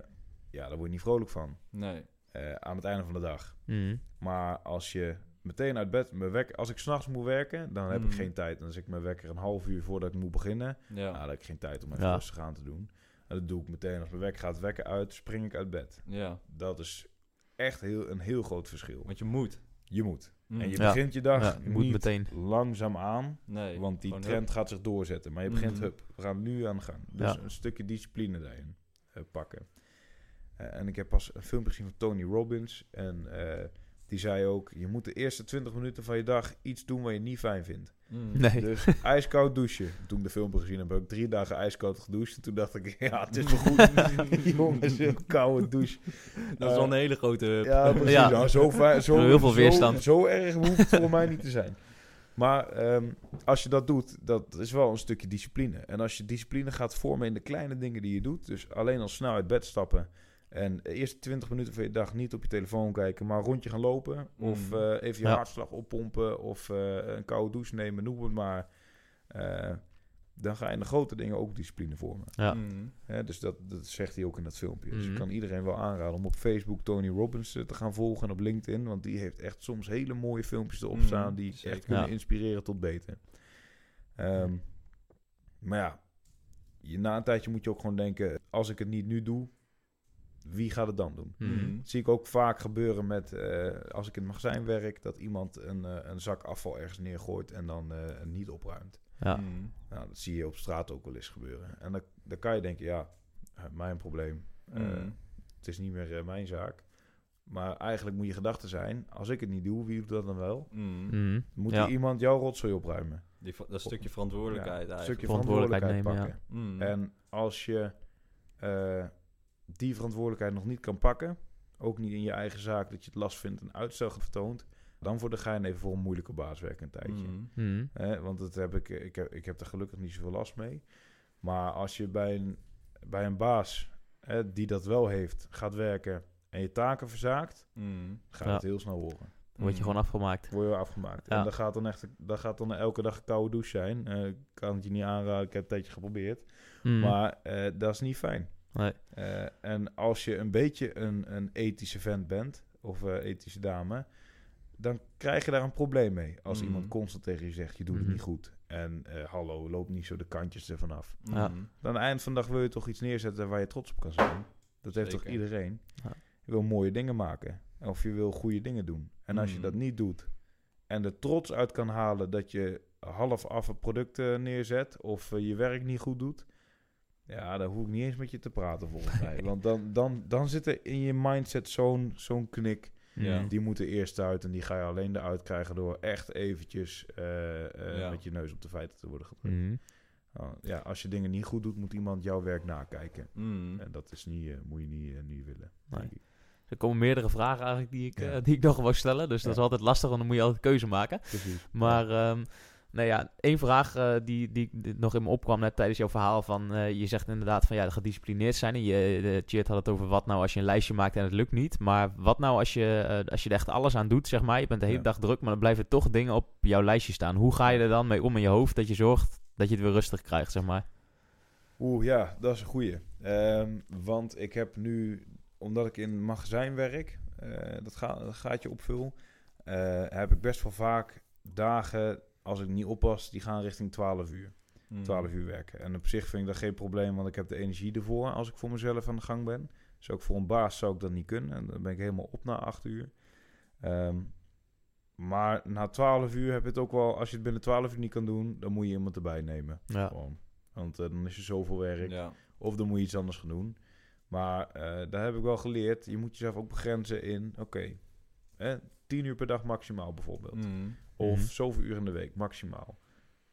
ja, daar word je niet vrolijk van. nee. eh, aan het einde van de dag. Mhm. Maar als je meteen uit bed, mijn wekker, als ik s'nachts moet werken, dan heb ik Mm. geen tijd. Dan zet ik mijn wekker een half uur voordat ik moet beginnen. Ja, Nou, dan heb ik geen tijd om even Ja. rustig aan te doen. En dat doe ik meteen. Als mijn wekker gaat wekken uit, spring ik uit bed. ja. Dat is echt heel, een heel groot verschil. Want je moet. Je moet. Mm. En je Ja. begint je dag Ja, je moet niet meteen. langzaam aan, Nee. want die trend gaat zich doorzetten. Maar je begint, Mhm. hup, we gaan nu aan de gang. Dus Ja. een stukje discipline daarin eh, pakken. Eh, en ik heb pas een filmpje gezien van Tony Robbins. En eh, die zei ook, je moet de eerste 20 minuten van je dag iets doen wat je niet fijn vindt. Mm. Nee. Dus ijskoud douchen. Toen ik de filmpje gezien heb, heb ik drie dagen ijskoud gedoucht. En toen dacht ik, ja, het is wel goed. Jongens, een koude douche. Dat is wel een hele grote... Ja, precies. Ja. Nou, zo, zo, Heel veel zo- weerstand. Zo, erg hoeft het voor mij niet te zijn. Maar ehm, als je dat doet, dat is wel een stukje discipline. En als je discipline gaat vormen in de kleine dingen die je doet, dus alleen al snel uit bed stappen en de eerste 20 minuten van je dag niet op je telefoon kijken, maar een rondje gaan lopen, of Mm. eh, even je Ja. hartslag oppompen, of eh, een koude douche nemen, noem het maar. Eh, dan ga je in de grote dingen ook discipline vormen. Ja. Mm. Hè, dus dat, dat zegt hij ook in dat filmpje. Dus ik kan iedereen wel aanraden om op Facebook Tony Robbins te gaan volgen en op LinkedIn. Want die heeft echt soms hele mooie filmpjes erop staan die zeker. echt kunnen Ja. inspireren tot beter. Ehm, maar ja, je, na een tijdje moet je ook gewoon denken, als ik het niet nu doe, wie gaat het dan doen? Mhm. Mm. Dat zie ik ook vaak gebeuren met, eh, als ik in het magazijn werk, dat iemand een, eh, een zak afval ergens neergooit en dan eh, niet opruimt. Ja. Mm. Nou, dat zie je op straat ook wel eens gebeuren. En dan, dan kan je denken, ja, mijn probleem. Het is niet meer eh, mijn zaak. Maar eigenlijk moet je gedachte zijn, als ik het niet doe, wie doet dat dan wel? Mm. Mhm. Moet Ja. er iemand jouw rotzooi opruimen? Die, dat stukje verantwoordelijkheid Ja, een eigenlijk. stukje Verantwoordelijkheid verantwoordelijkheid nemen, pakken. Mm. En als je eh, die verantwoordelijkheid nog niet kan pakken, ook niet in je eigen zaak, dat je het last vindt en uitstel vertoont, dan voor de gein even voor een moeilijke baas werken een tijdje. Mm. Mhm. Hè, want dat heb ik, ik, heb, ik heb er gelukkig niet zoveel last mee. Maar als je bij een, bij een baas hè, die dat wel heeft, gaat werken en je taken verzaakt, Mm. gaat Ja. het heel snel horen. Dan word je Mm. gewoon afgemaakt. Word je afgemaakt. Ja. En dat gaat dan echt dat gaat dan elke dag een koude douche zijn. Eh, ik kan het je niet aanraden, ik heb het een tijdje geprobeerd. Mhm. Maar eh, dat is niet fijn. Nee. Eh, en als je een beetje een, een ethische vent bent, of eh, ethische dame, dan krijg je daar een probleem mee. Als Mhm. iemand constant tegen je zegt, je doet het Mhm. niet goed. En eh, hallo, loop niet zo de kantjes ervan af. Ja. Mm. Dan aan het eind van de dag wil je toch iets neerzetten waar je trots op kan zijn. Dat heeft toch iedereen? Ja. Je wil mooie dingen maken. Of je wil goede dingen doen. En als je Mhm. dat niet doet en er trots uit kan halen dat je half af een product eh, neerzet of je werk niet goed doet, ja, dan hoef ik niet eens met je te praten volgens mij. Want dan, dan, dan zit er in je mindset zo'n zo'n knik. Ja. Die moeten eerst uit en die ga je alleen eruit krijgen door echt eventjes eh, eh, Ja. met je neus op de feiten te worden gedrukt. Mhm. Oh, ja, als je dingen niet goed doet, moet iemand jouw werk nakijken. Mm. En dat is niet, eh, moet je niet, niet willen. Nee. Er komen meerdere vragen eigenlijk die ik, Ja. die ik nog wil stellen. Dus dat is altijd lastig, want dan moet je altijd keuze maken. Precies. Maar ehm, nou ja, één vraag eh, die, die, die nog in me opkwam net tijdens jouw verhaal van... eh, je zegt inderdaad van ja, gedisciplineerd zijn. En je, de Chert had het over wat nou als je een lijstje maakt en het lukt niet. Maar wat nou als je, eh, als je er echt alles aan doet, zeg maar. Je bent de hele Ja. dag druk, maar dan blijven toch dingen op jouw lijstje staan. Hoe ga je er dan mee om in je hoofd dat je zorgt dat je het weer rustig krijgt, zeg maar? Oeh, ja, dat is een goeie. Ehm, want ik heb nu, omdat ik in een magazijn werk, dat, ga, dat gaatje opvul, heb ik best wel vaak dagen, als ik niet oppas, die gaan richting 12 uur. Mm. 12 uur werken. En op zich vind ik dat geen probleem, want ik heb de energie ervoor als ik voor mezelf aan de gang ben. Dus ook voor een baas zou ik dat niet kunnen. En dan ben ik helemaal op na 8 uur. Ehm, maar na 12 uur heb je het ook wel, als je het binnen 12 uur niet kan doen, dan moet je iemand erbij nemen. Ja. Gewoon. Want eh, dan is er zoveel werk. Ja. Of dan moet je iets anders gaan doen. Maar eh, daar heb ik wel geleerd. Je moet jezelf ook begrenzen in, oké, eh, 10 uur per dag maximaal bijvoorbeeld. Mm. Of Mhm. zoveel uur in de week maximaal.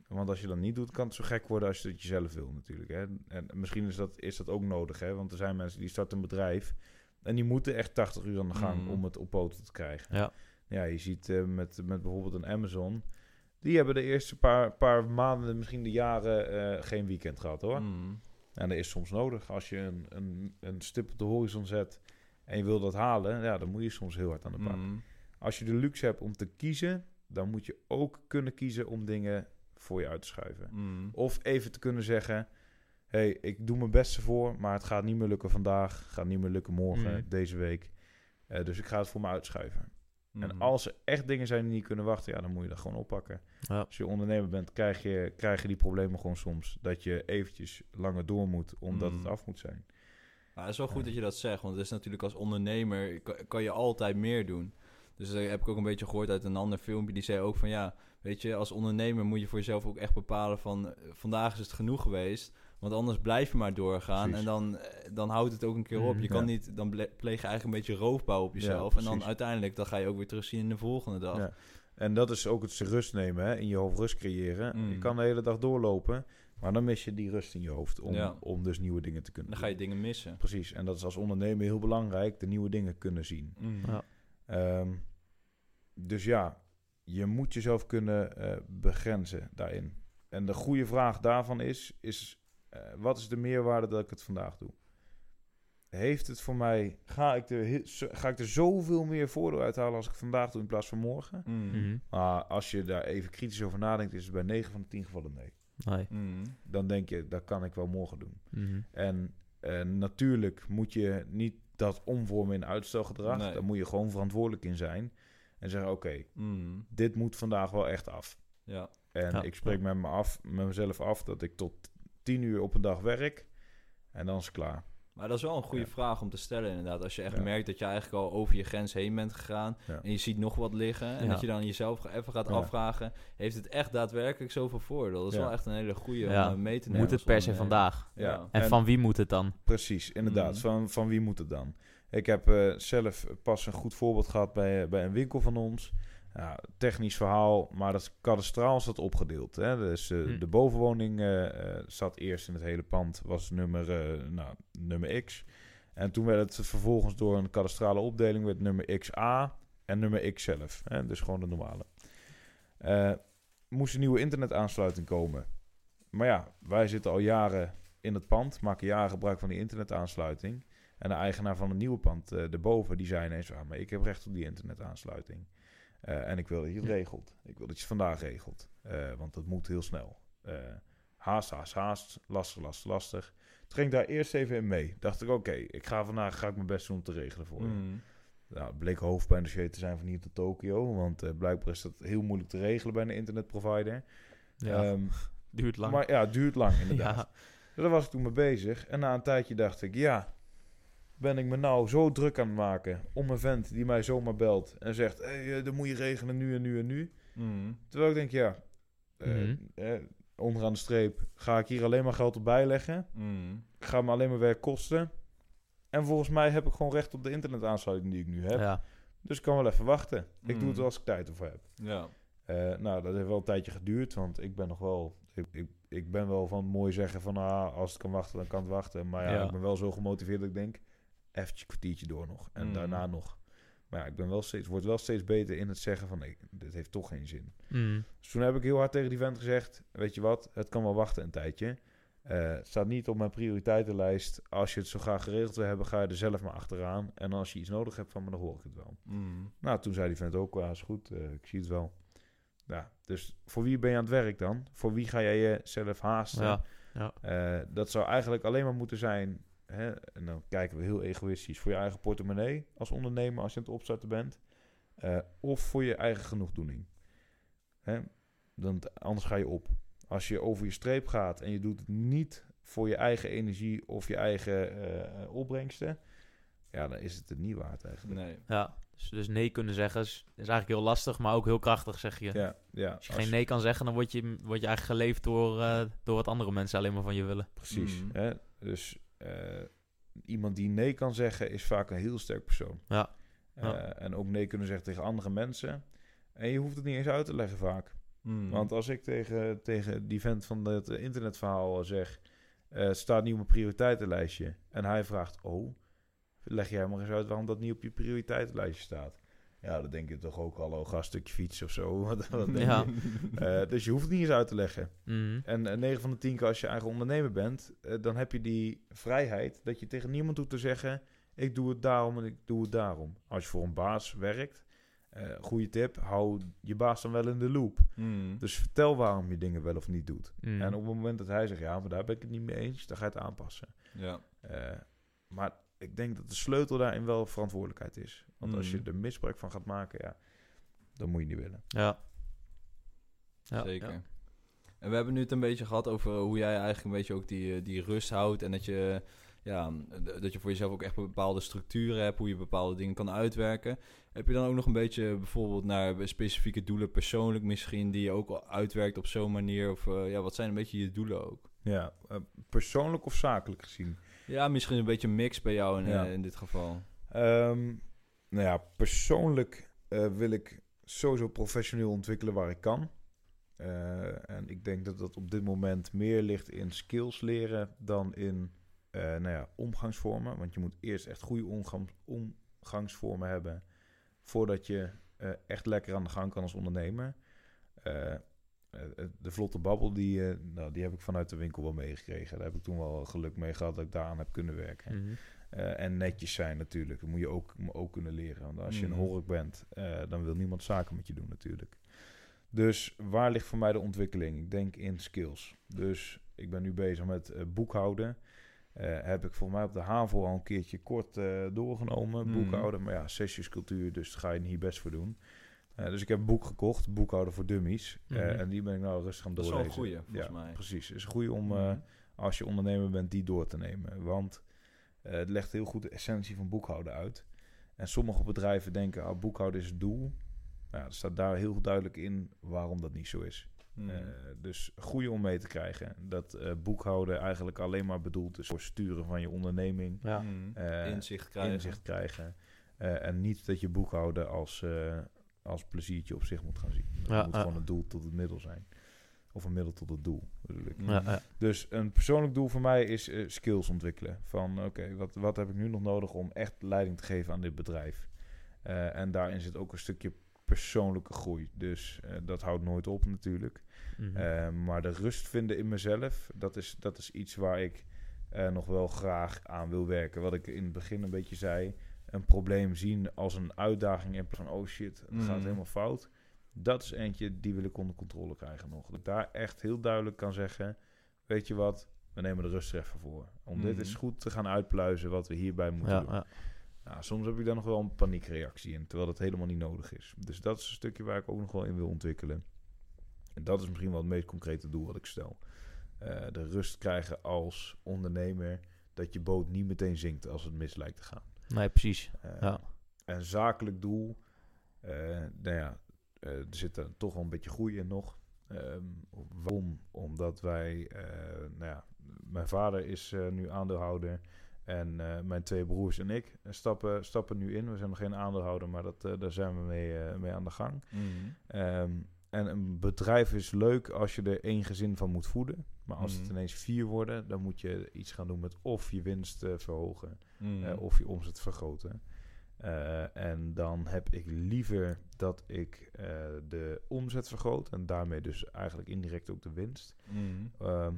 Want als je dat niet doet, kan het zo gek worden als je het jezelf wil natuurlijk. Hè? En misschien is dat, is dat ook nodig, hè? want er zijn mensen die starten een bedrijf... en die moeten echt 80 uur aan de gang Mhm. om het op poten te krijgen. Ja. Ja, je ziet eh, met, met bijvoorbeeld een Amazon... die hebben de eerste paar, paar maanden, misschien de jaren... eh, geen weekend gehad hoor. Mm. En dat is soms nodig. Als je een, een, een stip op de horizon zet en je wil dat halen... ja, dan moet je soms heel hard aan de bak. Als je de luxe hebt om te kiezen, dan moet je ook kunnen kiezen om dingen voor je uit te schuiven. Mm. Of even te kunnen zeggen: hey, ik doe mijn beste voor, maar het gaat niet meer lukken vandaag, gaat niet meer lukken morgen, Mhm. deze week. Eh, dus ik ga het voor me uitschuiven. En Mm. als er echt dingen zijn die niet kunnen wachten, ja, dan moet je dat gewoon oppakken. Ja. Als je ondernemer bent, krijg je, krijg je die problemen gewoon soms. Dat je eventjes langer door moet, omdat het af moet zijn. Ja, het is wel goed dat je dat zegt, want het is natuurlijk als ondernemer kan je altijd meer doen. Dus dat heb ik ook een beetje gehoord uit een ander filmpje. Die zei ook van ja, weet je, als ondernemer moet je voor jezelf ook echt bepalen van eh, vandaag is het genoeg geweest. Want anders blijf je maar doorgaan Precies. en dan, eh, dan houdt het ook een keer op. Mhm. Je kan Ja. niet, dan pleeg je eigenlijk een beetje roofbouw op jezelf. Ja, en dan uiteindelijk, dan ga je ook weer terugzien in de volgende dag. Ja. En dat is ook het rust nemen, hè? in je hoofd rust creëren. Mm. Je kan de hele dag doorlopen, maar dan mis je die rust in je hoofd om, Ja. om dus nieuwe dingen te kunnen Dan ga je doen. dingen missen. Precies, en dat is als ondernemer heel belangrijk, de nieuwe dingen kunnen zien. Mm. Ja. Ehm, dus ja, je moet jezelf kunnen eh, begrenzen daarin. En de goede vraag daarvan is, is eh, wat is de meerwaarde dat ik het vandaag doe? Heeft het voor mij, ga ik er, ga ik er zoveel meer voordeel uithalen als ik het vandaag doe in plaats van morgen? Mm. Mhm. Maar als je daar even kritisch over nadenkt, is het bij 9 van de 10 gevallen nee. Nee. Mm. Dan denk je, dat kan ik wel morgen doen. Mhm. En eh, natuurlijk moet je niet dat omvormen in uitstelgedrag. Nee. Daar moet je gewoon verantwoordelijk in zijn. En zeggen, oké, Mm. dit moet vandaag wel echt af. Ja. En Ja. ik spreek met, me af, met mezelf af dat ik tot 10 uur op een dag werk. En dan is het klaar. Maar dat is wel een goede Ja. vraag om te stellen inderdaad. Als je echt Ja. merkt dat je eigenlijk al over je grens heen bent gegaan... Ja. en je ziet nog wat liggen... en Ja. dat je dan jezelf even gaat Ja. afvragen... heeft het echt daadwerkelijk zoveel voordeel? Dat is Ja. wel echt een hele goede Ja. om eh, mee te nemen. Moet het per se vandaag? Ja. Ja. En, En- van wie moet het dan? Precies, inderdaad. Mhm. Van, van wie moet het dan? Ik heb eh, zelf pas een goed voorbeeld gehad bij, bij een winkel van ons. Ja, technisch verhaal, maar dat kadastraal staat opgedeeld. Hè? Dus eh, Hm. de bovenwoning eh, eh, zat eerst in het hele pand, was nummer, eh, nou, nummer X. En toen werd het vervolgens door een kadastrale opdeling werd nummer XA en nummer X zelf. Hè? Dus gewoon de normale. Eh moest een nieuwe internetaansluiting komen. Maar ja, wij zitten al jaren in het pand, maken jaren gebruik van die internetaansluiting. En de eigenaar van het nieuwe pand uh, erboven, die zei ineens... Ah, maar ik heb recht op die internetaansluiting. Uh, en ik wil dat je het regelt. Ik wil dat je het vandaag regelt. Uh, want dat moet heel snel. Haast, haast, haast. Lastig, lastig, lastig. Toen ging ik daar eerst even in mee. Dacht ik, oké, okay, ik ga vandaag ga ik mijn best doen om te regelen voor je. Mm. Nou, bleek hoofdpijndossier te zijn van hier tot Tokio. Want blijkbaar is dat heel moeilijk te regelen bij een internetprovider. Ja, um, duurt lang. Maar ja, duurt lang inderdaad. ja. Dus daar was ik toen mee bezig. En na een tijdje dacht ik, ja, ben ik me nou zo druk aan het maken om een vent die mij zomaar belt en zegt, hé, hey, uh, dat moet je regelen nu en nu en nu. Mm. Terwijl ik denk, ja, uh, Mhm. mm -hmm. uh, onderaan de streep ga ik hier alleen maar geld op bijleggen. Mm. Ga me alleen maar werk kosten. En volgens mij heb ik gewoon recht op de internetaansluiting die ik nu heb. Ja. Dus ik kan wel even wachten. Ik doe het Mm. als ik tijd ervoor heb. Ja. Eh, nou, dat heeft wel een tijdje geduurd, want ik ben nog wel... Ik, ik, ik ben wel van mooi zeggen van, ah, als het kan wachten, dan kan het wachten. Maar ja, Ja. ik ben wel zo gemotiveerd dat ik denk, eventjes een kwartiertje door nog. En Mm. daarna nog. Maar ja, ik ben wel steeds, word wel steeds beter in het zeggen van, nee, dit heeft toch geen zin. Mm. Dus toen heb ik heel hard tegen die vent gezegd, weet je wat, het kan wel wachten een tijdje. Eh, het staat niet op mijn prioriteitenlijst. Als je het zo graag geregeld wil hebben, ga je er zelf maar achteraan. En als je iets nodig hebt van me, dan hoor ik het wel. Mm. Nou, toen zei die vent ook, ja, is goed, eh, ik zie het wel. Ja, dus voor wie ben je aan het werk dan? Voor wie ga jij jezelf haasten? Ja. Ja. Eh, dat zou eigenlijk alleen maar moeten zijn, hè, en dan kijken we heel egoïstisch, voor je eigen portemonnee als ondernemer als je aan het opstarten bent. Eh, of voor je eigen genoegdoening. Hè? Dan, anders ga je op. Als je over je streep gaat en je doet het niet voor je eigen energie of je eigen eh, opbrengsten, ja, dan is het het niet waard eigenlijk. Nee. Ja. Dus, dus nee kunnen zeggen is, is eigenlijk heel lastig, maar ook heel krachtig, zeg je. Ja, ja. Als je geen nee kan zeggen, dan word je, word je eigenlijk geleefd door, eh, door wat andere mensen alleen maar van je willen. Precies. Mm. Hè? Dus iemand die nee kan zeggen is vaak een heel sterk persoon. Ja. Eh, Ja. En ook nee kunnen zeggen tegen andere mensen. En je hoeft het niet eens uit te leggen vaak. Mm. Want als ik tegen, tegen die vent van het internetverhaal zeg... eh, het staat niet op mijn prioriteitenlijstje. En hij vraagt, oh, leg jij maar eens uit waarom dat niet op je prioriteitenlijstje staat. Ja, dan denk je toch ook, hallo, ga een stukje fietsen of zo. Wat, wat denk Ja. je? Eh, dus je hoeft het niet eens uit te leggen. Mhm. En eh, 9 van de 10 keer als je eigen ondernemer bent, eh, dan heb je die vrijheid dat je tegen niemand hoeft te zeggen: ik doe het daarom en ik doe het daarom. Als je voor een baas werkt, eh goede tip, hou je baas dan wel in de loop. Mm. Dus vertel waarom je dingen wel of niet doet. Mhm. En op het moment dat hij zegt: ja, maar daar ben ik het niet mee eens, dan ga je het aanpassen. Ja. Eh, maar ik denk dat de sleutel daarin wel verantwoordelijkheid is. Want als je Mhm. er misbruik van gaat maken, ja, dan moet je niet willen. Ja. Ja, Zeker. ja. En we hebben nu het een beetje gehad over hoe jij eigenlijk een beetje ook die, eh, die rust houdt. En dat je, ja, dat je voor jezelf ook echt bepaalde structuren hebt, hoe je bepaalde dingen kan uitwerken. Heb je dan ook nog een beetje bijvoorbeeld naar specifieke doelen persoonlijk misschien, die je ook al uitwerkt op zo'n manier? Of eh, ja, wat zijn een beetje je doelen ook? Ja, eh, persoonlijk of zakelijk gezien. Ja, misschien een beetje mix bij jou in, Ja. eh, in dit geval. Ehm, nou ja, persoonlijk eh, wil ik sowieso professioneel ontwikkelen waar ik kan. Eh, en ik denk dat dat op dit moment meer ligt in skills leren dan in nou ja, omgangsvormen. Want je moet eerst echt goede omgang, omgangsvormen hebben voordat je echt lekker aan de gang kan als ondernemer. Eh, eh, de vlotte babbel, die, eh, nou, die heb ik vanuit de winkel wel meegekregen. Daar heb ik toen wel geluk mee gehad dat ik daaraan heb kunnen werken. Mhm. En netjes zijn natuurlijk. Dat moet je ook, ook kunnen leren. Want als je Mhm. een hork bent, dan wil niemand zaken met je doen natuurlijk. Dus waar ligt voor mij de ontwikkeling? Ik denk in skills. Dus ik ben nu bezig met boekhouden. Heb ik voor mij op de HAVO al een keertje kort doorgenomen, Mhm. boekhouden. Maar ja, sessiescultuur, dus daar ga je niet best voor doen. Eh, dus ik heb een boek gekocht, Boekhouden voor Dummies. Eh, Mhm. en die ben ik nou rustig aan Dat is doorlezen. wel een goeie, volgens ja, mij. precies. Het is een goeie om... eh, Mhm. als je ondernemer bent, die door te nemen. Want eh, het legt heel goed de essentie van boekhouden uit. En sommige bedrijven denken, ah, boekhouden is het doel. Nou, er staat daar heel duidelijk in waarom dat niet zo is. Mm. Eh, dus goede om mee te krijgen. Dat eh, boekhouden eigenlijk alleen maar bedoeld is voor sturen van je onderneming. Ja. Eh, Inzicht krijgen. Inzicht krijgen. Eh, en niet dat je boekhouden als, eh, als pleziertje op zich moet gaan zien. Het Ja, moet gewoon een doel tot het middel zijn. Of een middel tot het doel. Ja, ja. Dus een persoonlijk doel voor mij is eh, skills ontwikkelen. Van oké, wat, wat heb ik nu nog nodig om echt leiding te geven aan dit bedrijf? Eh, en daarin zit ook een stukje persoonlijke groei. Dus eh, dat houdt nooit op natuurlijk. Mhm. Maar de rust vinden in mezelf, dat is, dat is iets waar ik nog wel graag aan wil werken. Wat ik in het begin een beetje zei, een probleem zien als een uitdaging in plaats van oh shit, het gaat Mhm. helemaal fout. Dat is eentje die wil ik onder controle krijgen nog. Dat ik daar echt heel duidelijk kan zeggen, weet je wat, we nemen de rust er even voor. Om dit Mhm. eens goed te gaan uitpluizen wat we hierbij moeten ja, doen. ja. Nou, soms heb ik daar nog wel een paniekreactie in, terwijl dat helemaal niet nodig is. Dus dat is een stukje waar ik ook nog wel in wil ontwikkelen. En dat is misschien wel het meest concrete doel wat ik stel. Eh, de rust krijgen als ondernemer dat je boot niet meteen zinkt als het mis lijkt te gaan. Nee, precies. Eh, Ja. Een zakelijk doel, eh, nou ja, eh, er zit er toch wel een beetje groei in nog. Ehm, waarom? Omdat wij, nou ja, mijn vader is nu aandeelhouder. En mijn twee broers en ik stappen, stappen nu in. We zijn nog geen aandeelhouder, maar dat, daar zijn we mee, mee aan de gang. Ehm, en een bedrijf is leuk als je er één gezin van moet voeden. Maar als het Mhm. ineens vier worden, dan moet je iets gaan doen met of je winst eh, verhogen Mhm. eh, of je omzet vergroten. Eh, en dan heb ik liever dat ik de omzet vergroot en daarmee dus eigenlijk indirect ook de winst. Mhm. Ehm,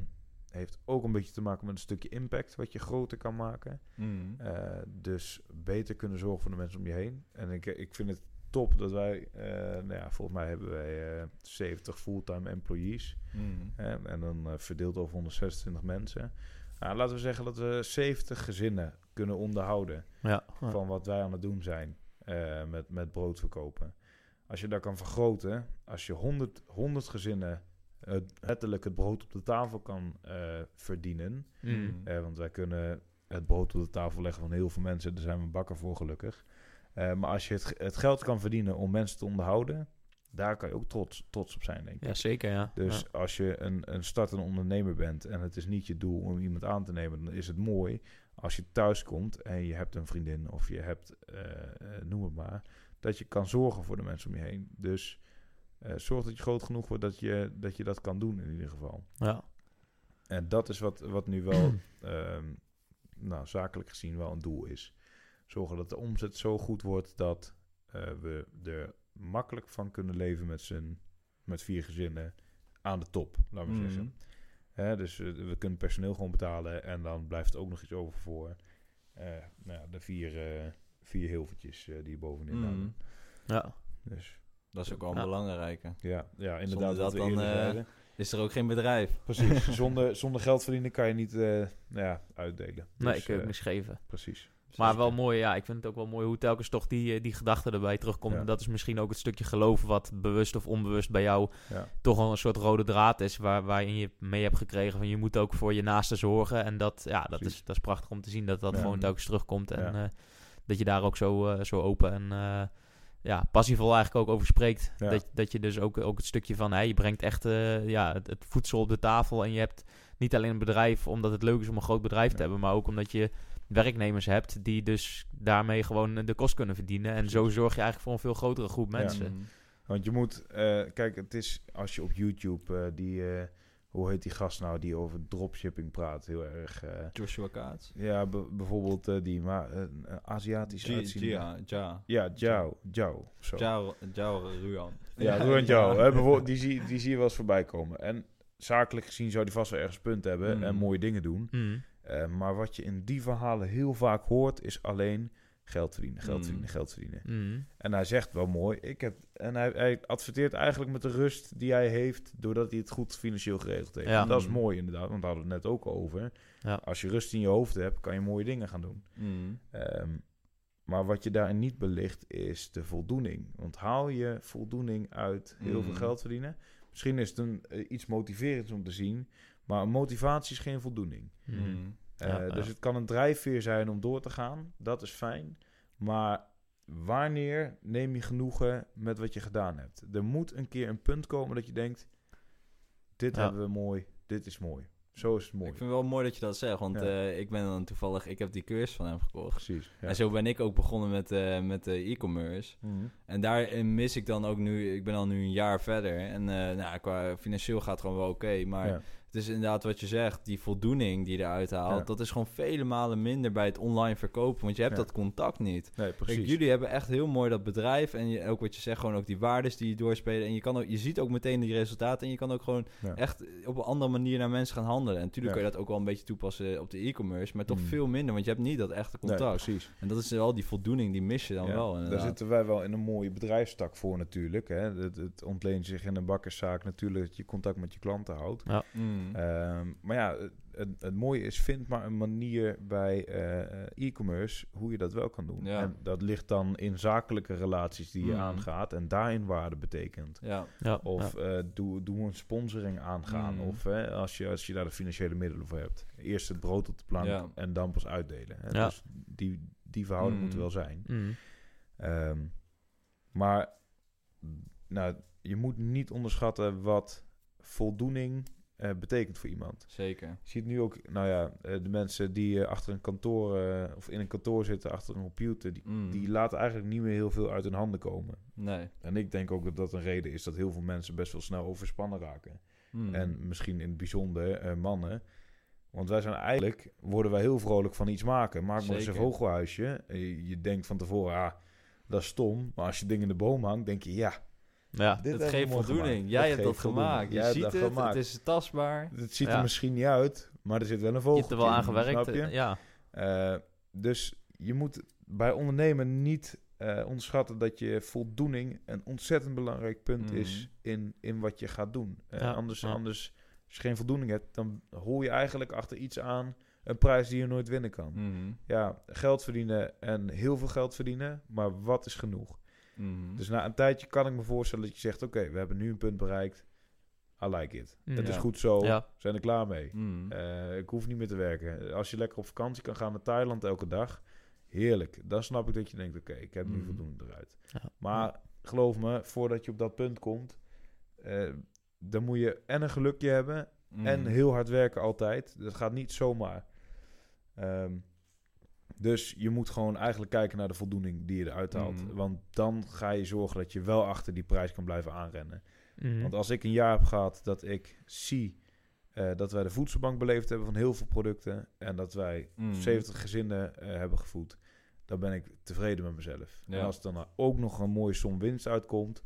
heeft ook een beetje te maken met een stukje impact wat je groter kan maken. Dus beter kunnen zorgen voor de mensen om je heen. En ik, ik vind het top dat wij, eh, nou ja, volgens mij hebben wij eh 70 fulltime employees. Hè, en dan eh, verdeeld over 126 mensen. Nou, laten we zeggen dat we 70 gezinnen kunnen onderhouden Ja. van wat wij aan het doen zijn eh, met, met brood verkopen. Als je dat kan vergroten, als je 100, 100 gezinnen eh, letterlijk het brood op de tafel kan eh, verdienen. Eh, want wij kunnen het brood op de tafel leggen van heel veel mensen. Daar zijn we bakken voor gelukkig. Eh, maar als je het, het geld kan verdienen om mensen te onderhouden, daar kan je ook trots, trots op zijn, denk ik. Ja, zeker, ja. Dus Ja. als je een, een startende ondernemer bent en het is niet je doel om iemand aan te nemen, dan is het mooi als je thuis komt en je hebt een vriendin of je hebt, eh, eh, noem het maar, dat je kan zorgen voor de mensen om je heen. Dus zorg dat je groot genoeg wordt dat je, dat je dat kan doen in ieder geval. Ja. En dat is wat, wat nu wel, ehm, nou, zakelijk gezien wel een doel is. Zorgen dat de omzet zo goed wordt dat eh, we er makkelijk van kunnen leven met z'n met vier gezinnen aan de top, laten we Mhm. zeggen. Hè, dus eh, we kunnen personeel gewoon betalen en dan blijft er ook nog iets over voor eh, nou ja, de vier, eh vier hilvertjes eh, die bovenin hangen. Ja. Dus Dat is ook wel een Ja. belangrijke. ja, ja inderdaad. Dat we dan. Is er ook geen bedrijf? Precies. zonder, zonder geld verdienen kan je niet eh, nou ja, uitdelen. Nee, Dus, ik heb eh, niks geven. Precies. Maar wel mooi, ja. Ik vind het ook wel mooi hoe telkens toch die, eh, die gedachte erbij terugkomt. Ja. En dat is misschien ook het stukje geloof wat bewust of onbewust bij jou Ja. toch wel een soort rode draad is. Waar, waarin je mee hebt gekregen van je moet ook voor je naasten zorgen. En dat, ja, dat, Precies. is, dat is prachtig om te zien dat dat Ja. gewoon telkens terugkomt. En eh, dat je daar ook zo, eh, zo open en ja, passievol eigenlijk ook over spreekt. Dat, dat je dus ook, ook het stukje van, hè, je brengt echt ja, het, het voedsel op de tafel. En je hebt niet alleen een bedrijf omdat het leuk is om een groot bedrijf te hebben. Maar ook omdat je werknemers hebt die dus daarmee gewoon de kost kunnen verdienen. En zo zorg je eigenlijk voor een veel grotere groep Ja. mensen. Mhm. Want je moet, eh, kijk, het is als je op YouTube eh, die, eh, hoe heet die gast nou, die over dropshipping praat, heel erg. eh, Joshua Kaats. ja, bijvoorbeeld eh, die, maar eh, een Aziatisch Gia, uitziende. Gia, Ja. Ja, Jiao, Jiao, zo. Jao, Jao Ruan. Ja, Ruan Jiao, hè, bijvoorbeeld, die, zie, die zie je wel eens voorbij komen. En zakelijk gezien zou die vast wel ergens punt hebben Mm. en mooie dingen doen. Mm. Eh, maar wat je in die verhalen heel vaak hoort, is alleen geld verdienen, geld Mm. verdienen, geld verdienen. Mm. En hij zegt wel mooi, ik heb, en hij, hij adverteert eigenlijk met de rust die hij heeft, doordat hij het goed financieel geregeld heeft. Ja. En dat is Mm. mooi inderdaad, want daar hadden we het net ook over. Ja. Als je rust in je hoofd hebt, kan je mooie dingen gaan doen. Ehm, maar wat je daarin niet belicht, is de voldoening. Want haal je voldoening uit heel veel geld verdienen? Misschien is het een, eh, iets motiverends om te zien, maar motivatie is geen voldoening. Eh, Ja, dus ja. het kan een drijfveer zijn om door te gaan. Dat is fijn. Maar wanneer neem je genoegen met wat je gedaan hebt? Er moet een keer een punt komen dat je denkt... Dit Ja. hebben we mooi, dit is mooi. Zo is het mooi. Ik vind het wel mooi dat je dat zegt, want Ja. eh, ik ben dan toevallig, ik heb die cursus van hem gekocht. Precies. Ja. En zo ben ik ook begonnen met, eh, met de e-commerce. Mhm. En daarin mis ik dan ook nu, ik ben al nu een jaar verder. En eh, nou, qua financieel gaat het gewoon wel oké. maar Ja. Het is inderdaad wat je zegt, die voldoening die je eruit haalt, Ja. dat is gewoon vele malen minder bij het online verkopen. Want je hebt Ja. dat contact niet. Nee, precies. Kijk, jullie hebben echt heel mooi dat bedrijf. En je, ook wat je zegt, gewoon ook die waardes die je doorspelen. En je, kan ook, je ziet ook meteen die resultaten. En je kan ook gewoon Ja. echt op een andere manier naar mensen gaan handelen. En natuurlijk Ja. kun je dat ook wel een beetje toepassen op de e-commerce. Maar toch Mm. veel minder, want je hebt niet dat echte Nee, contact. precies. en dat is wel die voldoening, die mis je dan Ja, wel. Daar zitten wij wel in een mooie bedrijfstak voor natuurlijk. Hè. Het, het ontleent zich in een bakkerszaak natuurlijk dat je contact met je klanten houdt. Mm. Ehm, maar ja, het, het, mooie is, vind maar een manier bij eh, e-commerce hoe je dat wel kan doen. Ja. En dat ligt dan in zakelijke relaties die je Mhm. aangaat en daarin waarde betekent. ja. Ja, Of ja. eh, doe, doe een sponsoring aangaan. Mhm. Of hè, als, je, als je daar de financiële middelen voor hebt. Eerst het brood op de plank Ja. en dan pas uitdelen. Hè. Ja. Dus die, die verhouding moet wel zijn. Mm. Ehm, maar nou, je moet niet onderschatten wat voldoening eh, betekent voor iemand. Zeker. Je ziet nu ook, nou ja, eh, de mensen die eh, achter een kantoor of in een kantoor zitten, achter een computer, die, Mm. die laten eigenlijk niet meer heel veel uit hun handen komen. Nee. En ik denk ook dat dat een reden is dat heel veel mensen best wel snel overspannen raken. Mm. En misschien in het bijzonder mannen. Want wij zijn eigenlijk, worden wij heel vrolijk van iets maken. Maak maar eens een vogelhuisje. Je, denkt van tevoren, ah, dat is stom. Maar als je ding in de boom hangt, denk je, ja, Ja. dit Het geeft voldoening. Jij hebt dat gemaakt. Je ziet het, het is tastbaar. Het ziet er misschien niet uit, maar er zit wel een vogel. Je hebt er wel aan gewerkt. Ja. Eh, dus je moet bij ondernemen niet eh, onderschatten dat je voldoening een ontzettend belangrijk punt Mhm. is in, in wat je gaat doen. Eh, Ja, anders, ja. anders, als je geen voldoening hebt, dan hoor je eigenlijk achter iets aan een prijs die je nooit winnen kan. Mhm. Ja, geld verdienen en heel veel geld verdienen, maar wat is genoeg? Mhm. Dus na een tijdje kan ik me voorstellen dat je zegt, oké, we hebben nu een punt bereikt. I like it. Mm. Het is goed zo, Ja. zijn er klaar mee. Mhm. Eh, ik hoef niet meer te werken. Als je lekker op vakantie kan gaan naar Thailand elke dag, heerlijk. Dan snap ik dat je denkt, oké, ik heb nu Mhm. voldoende eruit. Ja. Maar geloof me, voordat je op dat punt komt, eh, dan moet je en een gelukje hebben en heel hard werken altijd. Dat gaat niet zomaar. Ehm, dus je moet gewoon eigenlijk kijken naar de voldoening die je eruit haalt. Mhm. Want dan ga je zorgen dat je wel achter die prijs kan blijven aanrennen. Mhm. Want als ik een jaar heb gehad dat ik zie eh, dat wij de voedselbank beleefd hebben van heel veel producten en dat wij Mhm. 70 gezinnen eh, hebben gevoed, dan ben ik tevreden met mezelf. Ja. En als er dan ook nog een mooie som winst uitkomt,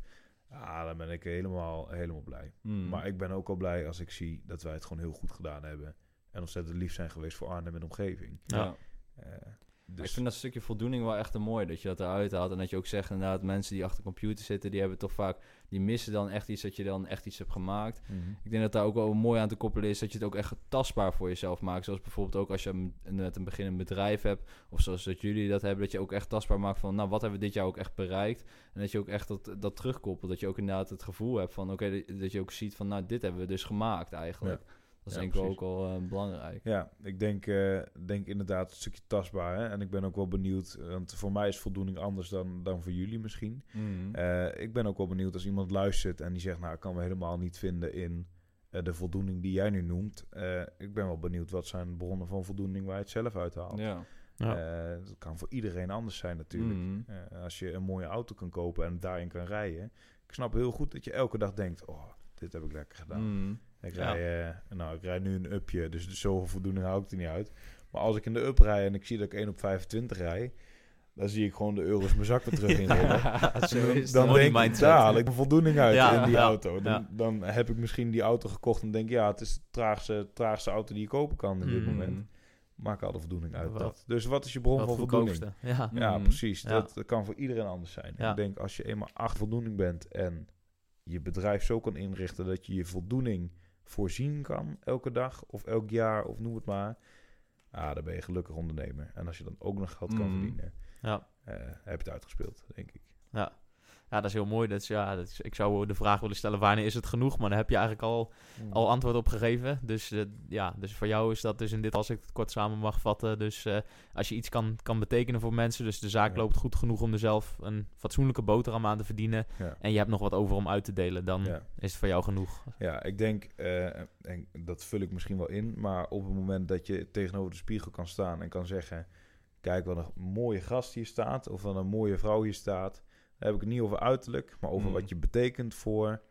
ah, dan ben ik helemaal, helemaal blij. Mhm. Maar ik ben ook al blij als ik zie dat wij het gewoon heel goed gedaan hebben en ontzettend lief zijn geweest voor Arnhem en de omgeving. ja. Eh, dus Ik vind dat stukje voldoening wel echt een mooi dat je dat eruit haalt. En dat je ook zegt inderdaad, mensen die achter de computer zitten, die hebben toch vaak, die missen dan echt iets dat je dan echt iets hebt gemaakt. Mhm. Ik denk dat daar ook wel mooi aan te koppelen is dat je het ook echt tastbaar voor jezelf maakt. Zoals bijvoorbeeld ook als je een- net een beginnend bedrijf hebt, of zoals dat jullie dat hebben, dat je ook echt tastbaar maakt van, nou, wat hebben we dit jaar ook echt bereikt? En dat je ook echt dat, dat terugkoppelt. Dat je ook inderdaad het gevoel hebt van, oké, dat je ook ziet van, nou, dit hebben we dus gemaakt eigenlijk. Dat is Ja, denk ik ook wel eh, belangrijk. Ja, ik denk, eh, denk inderdaad een stukje tastbaar. Hè? En ik ben ook wel benieuwd, want voor mij is voldoening anders dan, dan voor jullie misschien. Mhm. Eh, ik ben ook wel benieuwd als iemand luistert en die zegt, nou, ik kan me helemaal niet vinden in eh, de voldoening die jij nu noemt. Eh, ik ben wel benieuwd wat zijn bronnen van voldoening waar je het zelf uithaalt. ja. Ja. Eh, dat kan voor iedereen anders zijn natuurlijk. Mhm. Eh, als je een mooie auto kan kopen en daarin kan rijden. Ik snap heel goed dat je elke dag denkt, oh, dit heb ik lekker gedaan. Mhm. Ik Ja. rij, eh, nou, ik rij nu een upje, dus zoveel voldoening hou ik er niet uit. Maar als ik in de up rij en ik zie dat ik 1 op 25 rij, dan zie ik gewoon de euro's mijn zak weer terug in rollen. Dan denk ik, daar haal ik een voldoening uit Ja, in die ja, auto. Dan, dan heb ik misschien die auto gekocht en denk ja, het is de traagste, traagste auto die je kopen kan in dit Mhm. moment. Maar ik haal de voldoening uit dat. Dus wat is je bron van voldoening? Ja. Ja, Mhm. precies. Dat, kan voor iedereen anders zijn. Ik denk als je eenmaal acht voldoening bent en je bedrijf zo kan inrichten dat je je voldoening voorzien kan elke dag of elk jaar of noem het maar. Ah, dan ben je gelukkig ondernemer. En als je dan ook nog geld kan Mhm. verdienen, Ja. eh, heb je het uitgespeeld, denk ik. Ja. Ja, dat is heel mooi. Dat is, ja, dat is, ik zou de vraag willen stellen, wanneer is het genoeg? Maar daar heb je eigenlijk al, al antwoord op gegeven. Dus eh, ja, dus voor jou is dat dus in dit, als ik het kort samen mag vatten. Dus eh, als je iets kan, kan betekenen voor mensen, dus de zaak Ja. loopt goed genoeg om er zelf een fatsoenlijke boterham aan te verdienen. Ja. En je hebt nog wat over om uit te delen, dan Ja. is het voor jou genoeg. Ja, ik denk, eh, en dat vul ik misschien wel in, maar op het moment dat je tegenover de spiegel kan staan en kan zeggen: Kijk, wat een mooie gast hier staat, of wat een mooie vrouw hier staat. Dan heb ik het niet over uiterlijk, maar over Mm. wat je betekent voor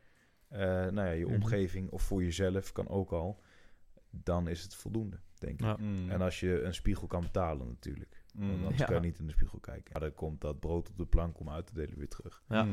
eh, nou ja, je Mhm. omgeving of voor jezelf, kan ook al. Dan is het voldoende, denk ik. Ja. Mhm. En als je een spiegel kan betalen, natuurlijk. Want Mhm. anders Ja. kan je niet in de spiegel kijken. Maar dan komt dat brood op de plank om uit te delen weer terug. Ja.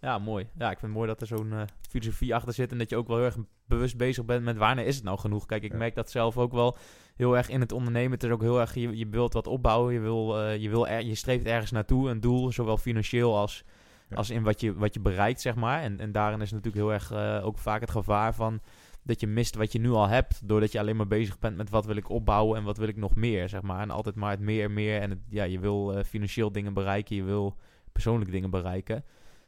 Ja, mooi. Ja, ik vind het mooi dat er zo'n eh, filosofie achter zit en dat je ook wel heel erg bewust bezig bent met wanneer is het nou genoeg. Kijk, ik Ja. merk dat zelf ook wel heel erg in het ondernemen. Het is ook heel erg, je, je wilt wat opbouwen, je, wil, eh, je, wil er, je streeft ergens naartoe, een doel, zowel financieel als, Ja. als in wat je, wat je bereikt, zeg maar. En, en daarin is natuurlijk heel erg eh, ook vaak het gevaar van dat je mist wat je nu al hebt, doordat je alleen maar bezig bent met wat wil ik opbouwen en wat wil ik nog meer, zeg maar. En altijd maar het meer, meer en het, ja, je wil financieel dingen bereiken, je wil persoonlijke dingen bereiken.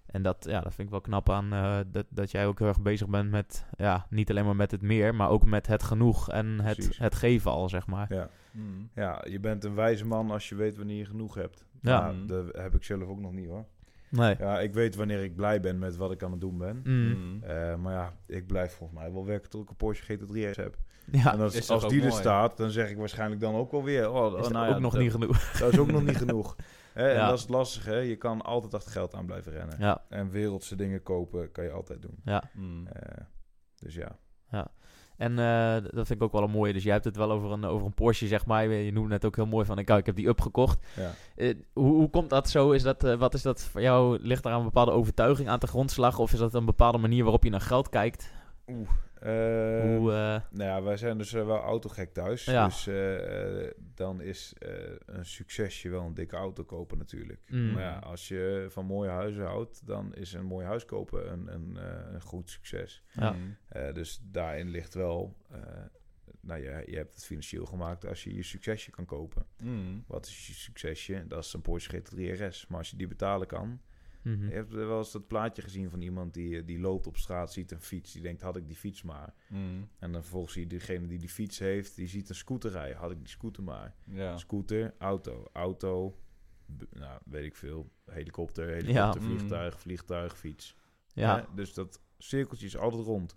En dat, ja, dat vind ik wel knap aan eh, dat, dat jij ook heel erg bezig bent met, ja, niet alleen maar met het meer, maar ook met het genoeg en het, Precies. het geven al, zeg maar. Ja. Mhm. ja, je bent een wijze man als je weet wanneer je genoeg hebt. Ja. Maar dat heb ik zelf ook nog niet hoor. Nee. Ja, ik weet wanneer ik blij ben met wat ik aan het doen ben. Mm. Mm. Eh, maar ja, ik blijf volgens mij wel werken tot ik een Porsche GT3 heb. Ja, en als, is die er staat, dan zeg ik waarschijnlijk dan ook wel weer... Oh, is oh, dat nou ook ja, nog dat, niet genoeg. dat is ook nog niet genoeg. Hè, En Ja. dat is lastig, hè. Je kan altijd achter geld aan blijven rennen. Ja, En wereldse dingen kopen kan je altijd doen. ja. Mm. Eh, dus ja. En eh, dat vind ik ook wel een mooie. Dus jij hebt het wel over een, over een Porsche, zeg maar. Je noemde net ook heel mooi van, ik, ik heb die upgekocht. ja. Eh, hoe, hoe komt dat zo? Is dat, wat is dat voor jou? Ligt daar een bepaalde overtuiging aan te grondslag? Of is dat een bepaalde manier waarop je naar geld kijkt? Oeh. Eh, hoe, eh, Nou ja, wij zijn dus eh, wel autogek thuis. Ja. Dus dan is eh, een succesje wel een dikke auto kopen natuurlijk. Mm. Maar ja, als je van mooie huizen houdt, dan is een mooi huis kopen een, een, eh, een goed succes. Ja. Mm. Eh, dus daarin ligt wel... eh, nou ja, je hebt het financieel gemaakt als je je succesje kan kopen. Mm. Wat is je succesje? Dat is een Porsche GT3 RS. Maar als je die betalen kan... mhm. Je hebt wel eens dat plaatje gezien van iemand die, eh, die loopt op straat, ziet een fiets. Die denkt, had ik die fiets maar. Mm. En dan vervolgens zie je degene die die fiets heeft, die ziet een scooter rijden. Had ik die scooter maar. Ja. Scooter, auto, auto, nou, weet ik veel. Helikopter, helikopter, Ja. Mm. vliegtuig, vliegtuig, fiets. Ja, Hè? Dus dat cirkeltje is altijd rond.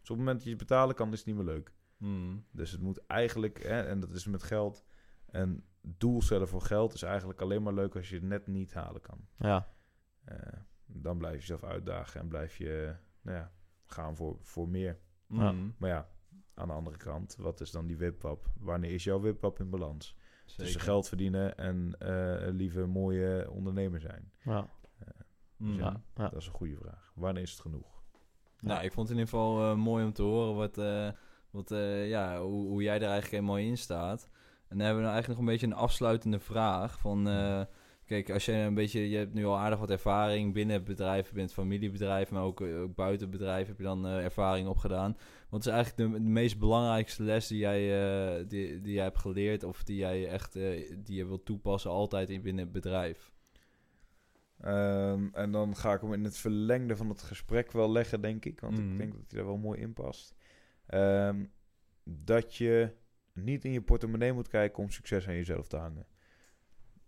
Dus op het moment dat je het betalen kan, is het niet meer leuk. Mm. Dus het moet eigenlijk, hè, en dat is met geld, een doel stellen voor geld is eigenlijk alleen maar leuk als je het net niet halen kan. ja, dan blijf je jezelf uitdagen en blijf je nou ja, gaan voor, voor meer. Ja. Mm. Maar ja, aan de andere kant, wat is dan die wipwap? Wanneer is jouw wipwap in balans? Tussen geld verdienen en eh liever mooie ondernemer zijn. ja, Mm. ja, ja. Dat is een goede vraag. Wanneer is het genoeg? Nou, ik vond het in ieder geval eh, mooi om te horen wat, eh, wat, eh, ja, hoe, hoe jij er eigenlijk helemaal in staat. En dan hebben we nou eigenlijk nog een beetje een afsluitende vraag. Van, eh, kijk, als je een beetje, je hebt nu al aardig wat ervaring binnen het bedrijf, je bent familiebedrijf, maar ook, eh, ook buiten het bedrijf heb je dan eh, ervaring opgedaan. Wat is eigenlijk de, de meest belangrijkste les die jij, eh, die, die jij hebt geleerd of die jij echt die je wilt toepassen altijd in binnen het bedrijf? Ehm, en dan ga ik hem in het verlengde van het gesprek wel leggen, denk ik. Want Mhm. ik denk dat hij er wel mooi in past. Ehm, dat je niet in je portemonnee moet kijken om succes aan jezelf te hangen.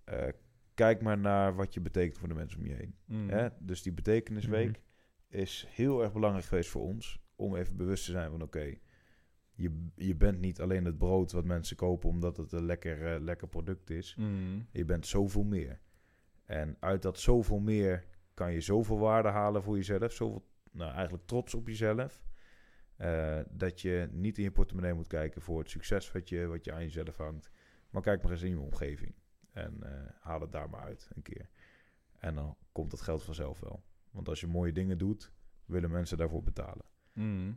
Eh, kijk maar naar wat je betekent voor de mensen om je heen. Mm. Hè? Dus die betekenisweek is heel erg belangrijk geweest voor ons. Om even bewust te zijn van oké, je, je bent niet alleen het brood wat mensen kopen omdat het een lekker, eh, lekker product is. Mm. Je bent zoveel meer. En uit dat zoveel meer kan je zoveel waarde halen voor jezelf. Zoveel, nou eigenlijk trots op jezelf. eh, dat je niet in je portemonnee moet kijken voor het succes wat je, wat je aan jezelf hangt. Maar kijk maar eens in je omgeving. En eh, haal het daar maar uit een keer. En dan komt dat geld vanzelf wel. Want als je mooie dingen doet, willen mensen daarvoor betalen. Mm.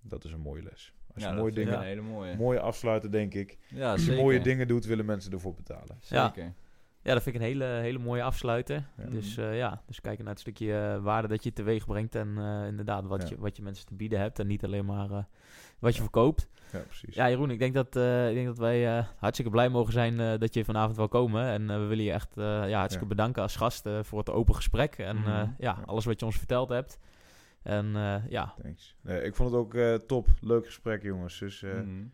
Dat is een mooie les. Als Ja, je mooie dingen, hele mooie. mooie afsluiten, denk ik. Ja, Als je zeker. mooie dingen doet, willen mensen ervoor betalen. Zeker. Ja, dat vind ik een hele, hele mooie afsluiter. Ja. Dus eh, ja, dus kijken naar het stukje eh, waarde dat je teweeg brengt. En eh, inderdaad, wat, Ja. je, wat je mensen te bieden hebt. En niet alleen maar eh, wat je verkoopt. Ja, precies. Ja, Jeroen, ik denk dat, eh, ik denk dat wij eh, hartstikke blij mogen zijn eh, dat je vanavond wil komen. En eh, we willen je echt eh, ja, hartstikke Ja. bedanken als gast eh, voor het open gesprek. En eh, Mhm. ja, Ja. alles wat je ons verteld hebt. En eh, ja, Thanks. Nee, ik vond het ook eh, top. Leuk gesprek, jongens. Dus eh, Mhm.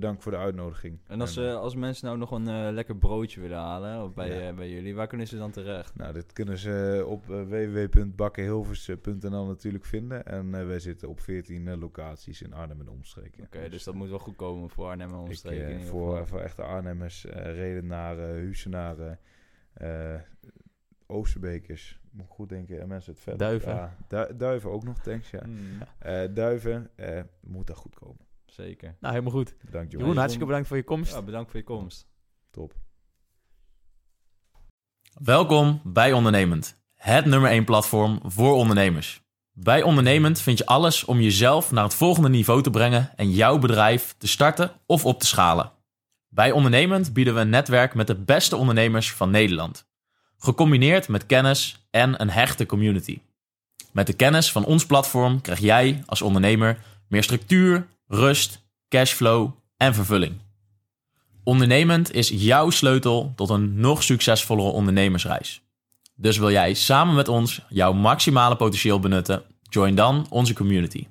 Bedankt voor de uitnodiging. En als, eh, eh, als mensen nou nog een eh, lekker broodje willen halen of bij, Ja. eh, bij jullie, waar kunnen ze dan terecht? nou, dit kunnen ze op uh, www.bakkenhilvers.nl natuurlijk vinden. En wij zitten op 14 eh, locaties in Arnhem en omstreken. Oké, dus dat moet wel goed komen voor Arnhem en ik, omstreken. ieder voor, voor echte Arnhemmers, eh Redenaren, Huizenaren, eh Oosterbekers. Moet ik goed denken. En mensen het verder. Duiven. Ja, Du- duiven ook nog, thanks. Ja. Mm, Eh, duiven, eh, moet dat goed komen. Zeker. nou helemaal goed. Bedankt, Jeroen, jongens. hartstikke bedankt voor je komst. Ja, bedankt voor je komst. Top. Welkom bij Ondernemend, het nummer 1 platform voor ondernemers. Bij Ondernemend vind je alles om jezelf naar het volgende niveau te brengen en jouw bedrijf te starten of op te schalen. Bij Ondernemend bieden we een netwerk met de beste ondernemers van Nederland. Gecombineerd met kennis en een hechte community. Met de kennis van ons platform krijg jij als ondernemer meer structuur, rust, cashflow en vervulling. Ondernemend is jouw sleutel tot een nog succesvollere ondernemersreis. Dus wil jij samen met ons jouw maximale potentieel benutten? Join dan onze community.